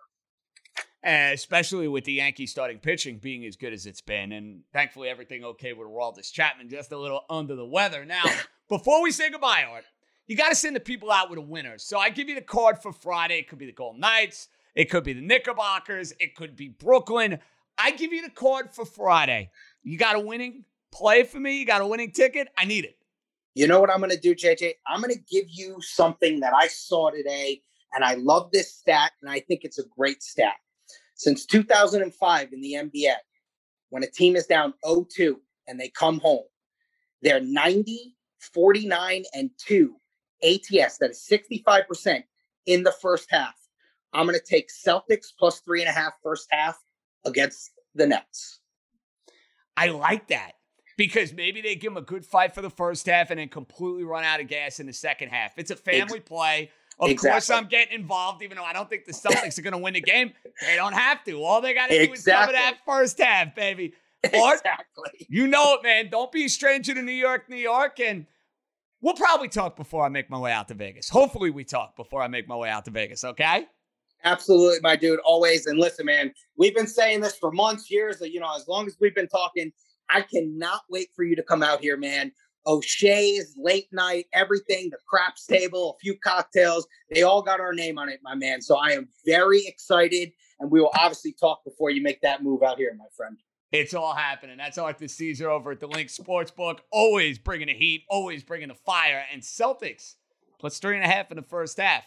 Uh, especially with the Yankees starting pitching being as good as it's been. And thankfully, everything okay with Aroldis Chapman, just a little under the weather. Now, before we say goodbye, Art, you got to send the people out with a winner. So I give you the card for Friday. It could be the Golden Knights, it could be the Knickerbockers, it could be Brooklyn. I give you the card for Friday. You got a winning play for me? You got a winning ticket? I need it. You know what I'm going to do, JJ? I'm going to give you something that I saw today, and I love this stat, and I think it's a great stat. Since 2005 in the NBA, when a team is down 0-2 and they come home, they're 90, 49, and 2 ATS. That is 65% in the first half. I'm going to take Celtics plus three and a half first half against the Nets. I like that because maybe they give them a good fight for the first half and then completely run out of gas in the second half. It's a family play. Of course, I'm getting involved, even though I don't think the Celtics are going to win the game. They don't have to. All they got to do is cover Exactly. that first half, baby. Art, you know it, man. Don't be a stranger to New York, New York. And we'll probably talk before I make my way out to Vegas. Hopefully, we talk before I make my way out to Vegas, okay? Absolutely, my dude, always. And listen, man, we've been saying this for months, years. That you know, as long as we've been talking, I cannot wait for you to come out here, man. O'Shea's, late night, everything, the craps table, a few cocktails, they all got our name on it, my man. So I am very excited, and we will obviously talk before you make that move out here, my friend. It's all happening. That's Arthur Caesar over at the LINQ Sportsbook. Always bringing the heat, always bringing the fire. And Celtics plus three and a half in the first half.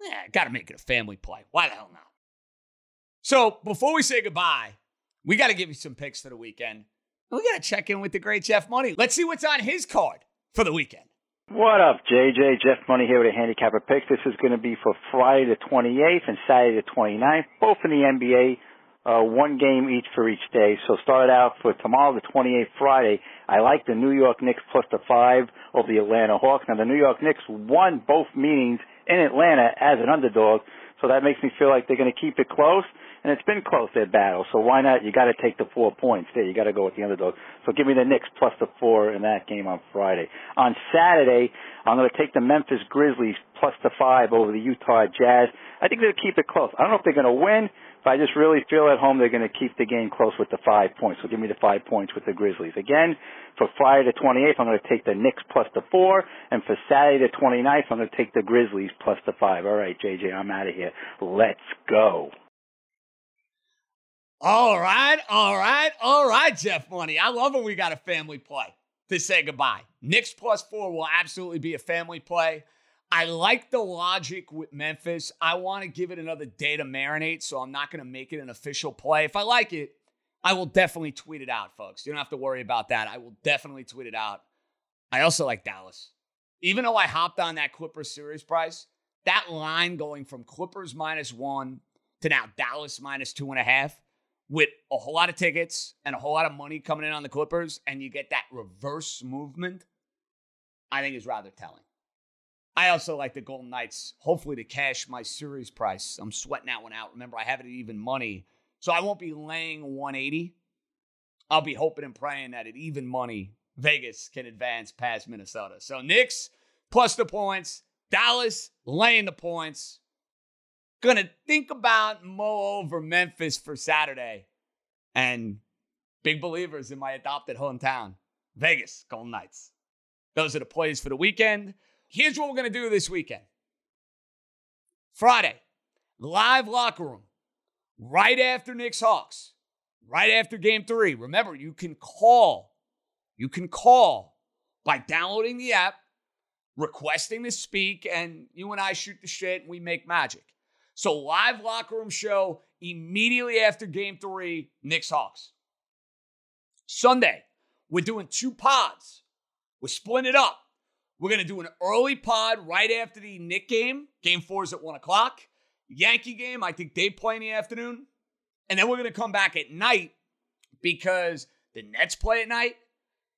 Yeah, got to make it a family play. Why the hell not? So before we say goodbye, we got to give you some picks for the weekend. We got to check in with the great Jeff Money. Let's see what's on his card for the weekend. What up, JJ? Jeff Money here with a handicapper pick. This is going to be for Friday the 28th and Saturday the 29th, both in the NBA. Uh, one game each for each day. So start out for tomorrow, the 28th Friday. I like the New York Knicks plus the five over the Atlanta Hawks. Now the New York Knicks won both meetings in Atlanta as an underdog, so that makes me feel like they're going to keep it close and it's been close their battle. So why not? You got to take the four points there. You got to go with the underdog. So give me the Knicks plus the four in that game on Friday. On Saturday, I'm going to take the Memphis Grizzlies plus the five over the Utah Jazz. I think they'll keep it close. I don't know if they're going to win, but I just really feel at home they're going to keep the game close with the five points. So give me the five points with the Grizzlies. Again, for Friday the 28th, I'm going to take the Knicks plus the four, and for Saturday the 29th, I'm going to take the Grizzlies plus the five. All right, JJ, I'm out of here. Let's go. All right, all right, all right, Jeff Money. I love when we got a family play to say goodbye. Knicks plus four will absolutely be a family play. I like the logic with Memphis. I want to give it another day to marinate, so I'm not going to make it an official play. If I like it, I will definitely tweet it out, folks. You don't have to worry about that. I will definitely tweet it out. I also like Dallas. Even though I hopped on that Clippers series price, that line going from Clippers minus one to now Dallas minus two and a half with a whole lot of tickets and a whole lot of money coming in on the Clippers, and you get that reverse movement, I think is rather telling. I also like the Golden Knights, hopefully to cash my series price. I'm sweating that one out. Remember, I have it even money, so I won't be laying 180. I'll be hoping and praying that at even money, Vegas can advance past Minnesota. So Knicks plus the points, Dallas laying the points. Gonna think about Mo over Memphis for Saturday. And big believers in my adopted hometown, Vegas Golden Knights. Those are the plays for the weekend. Here's what we're gonna do this weekend. Friday, live locker room, right after Knicks Hawks, right after game three. Remember, you can call. You can call by downloading the app, requesting to speak, and you and I shoot the shit and we make magic. So, live locker room show immediately after game three, Knicks Hawks. Sunday, we're doing two pods. We're splitting it up. We're going to do an early pod right after the Knick game. Game four is at one o'clock. Yankee game, I think they play in the afternoon. And then we're going to come back at night because the Nets play at night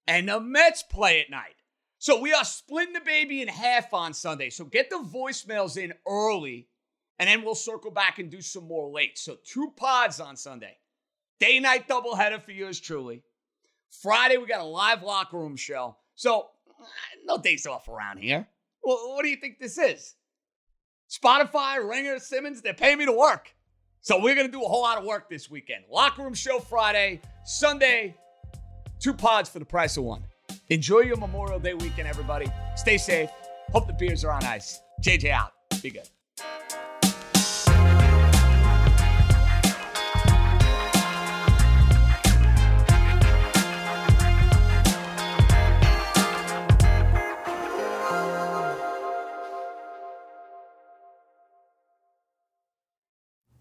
and the Mets play at night. So we are splitting the baby in half on Sunday. So get the voicemails in early and then we'll circle back and do some more late. So two pods on Sunday. Day night doubleheader for yours truly. Friday, we got a live locker room show. So no days off around here. Well, what do you think this is? Spotify, Ringer, Simmons, they're paying me to work. So we're going to do a whole lot of work this weekend. Locker room show Friday, Sunday, two pods for the price of one. Enjoy your Memorial Day weekend, everybody. Stay safe. Hope the beers are on ice. JJ out. Be good.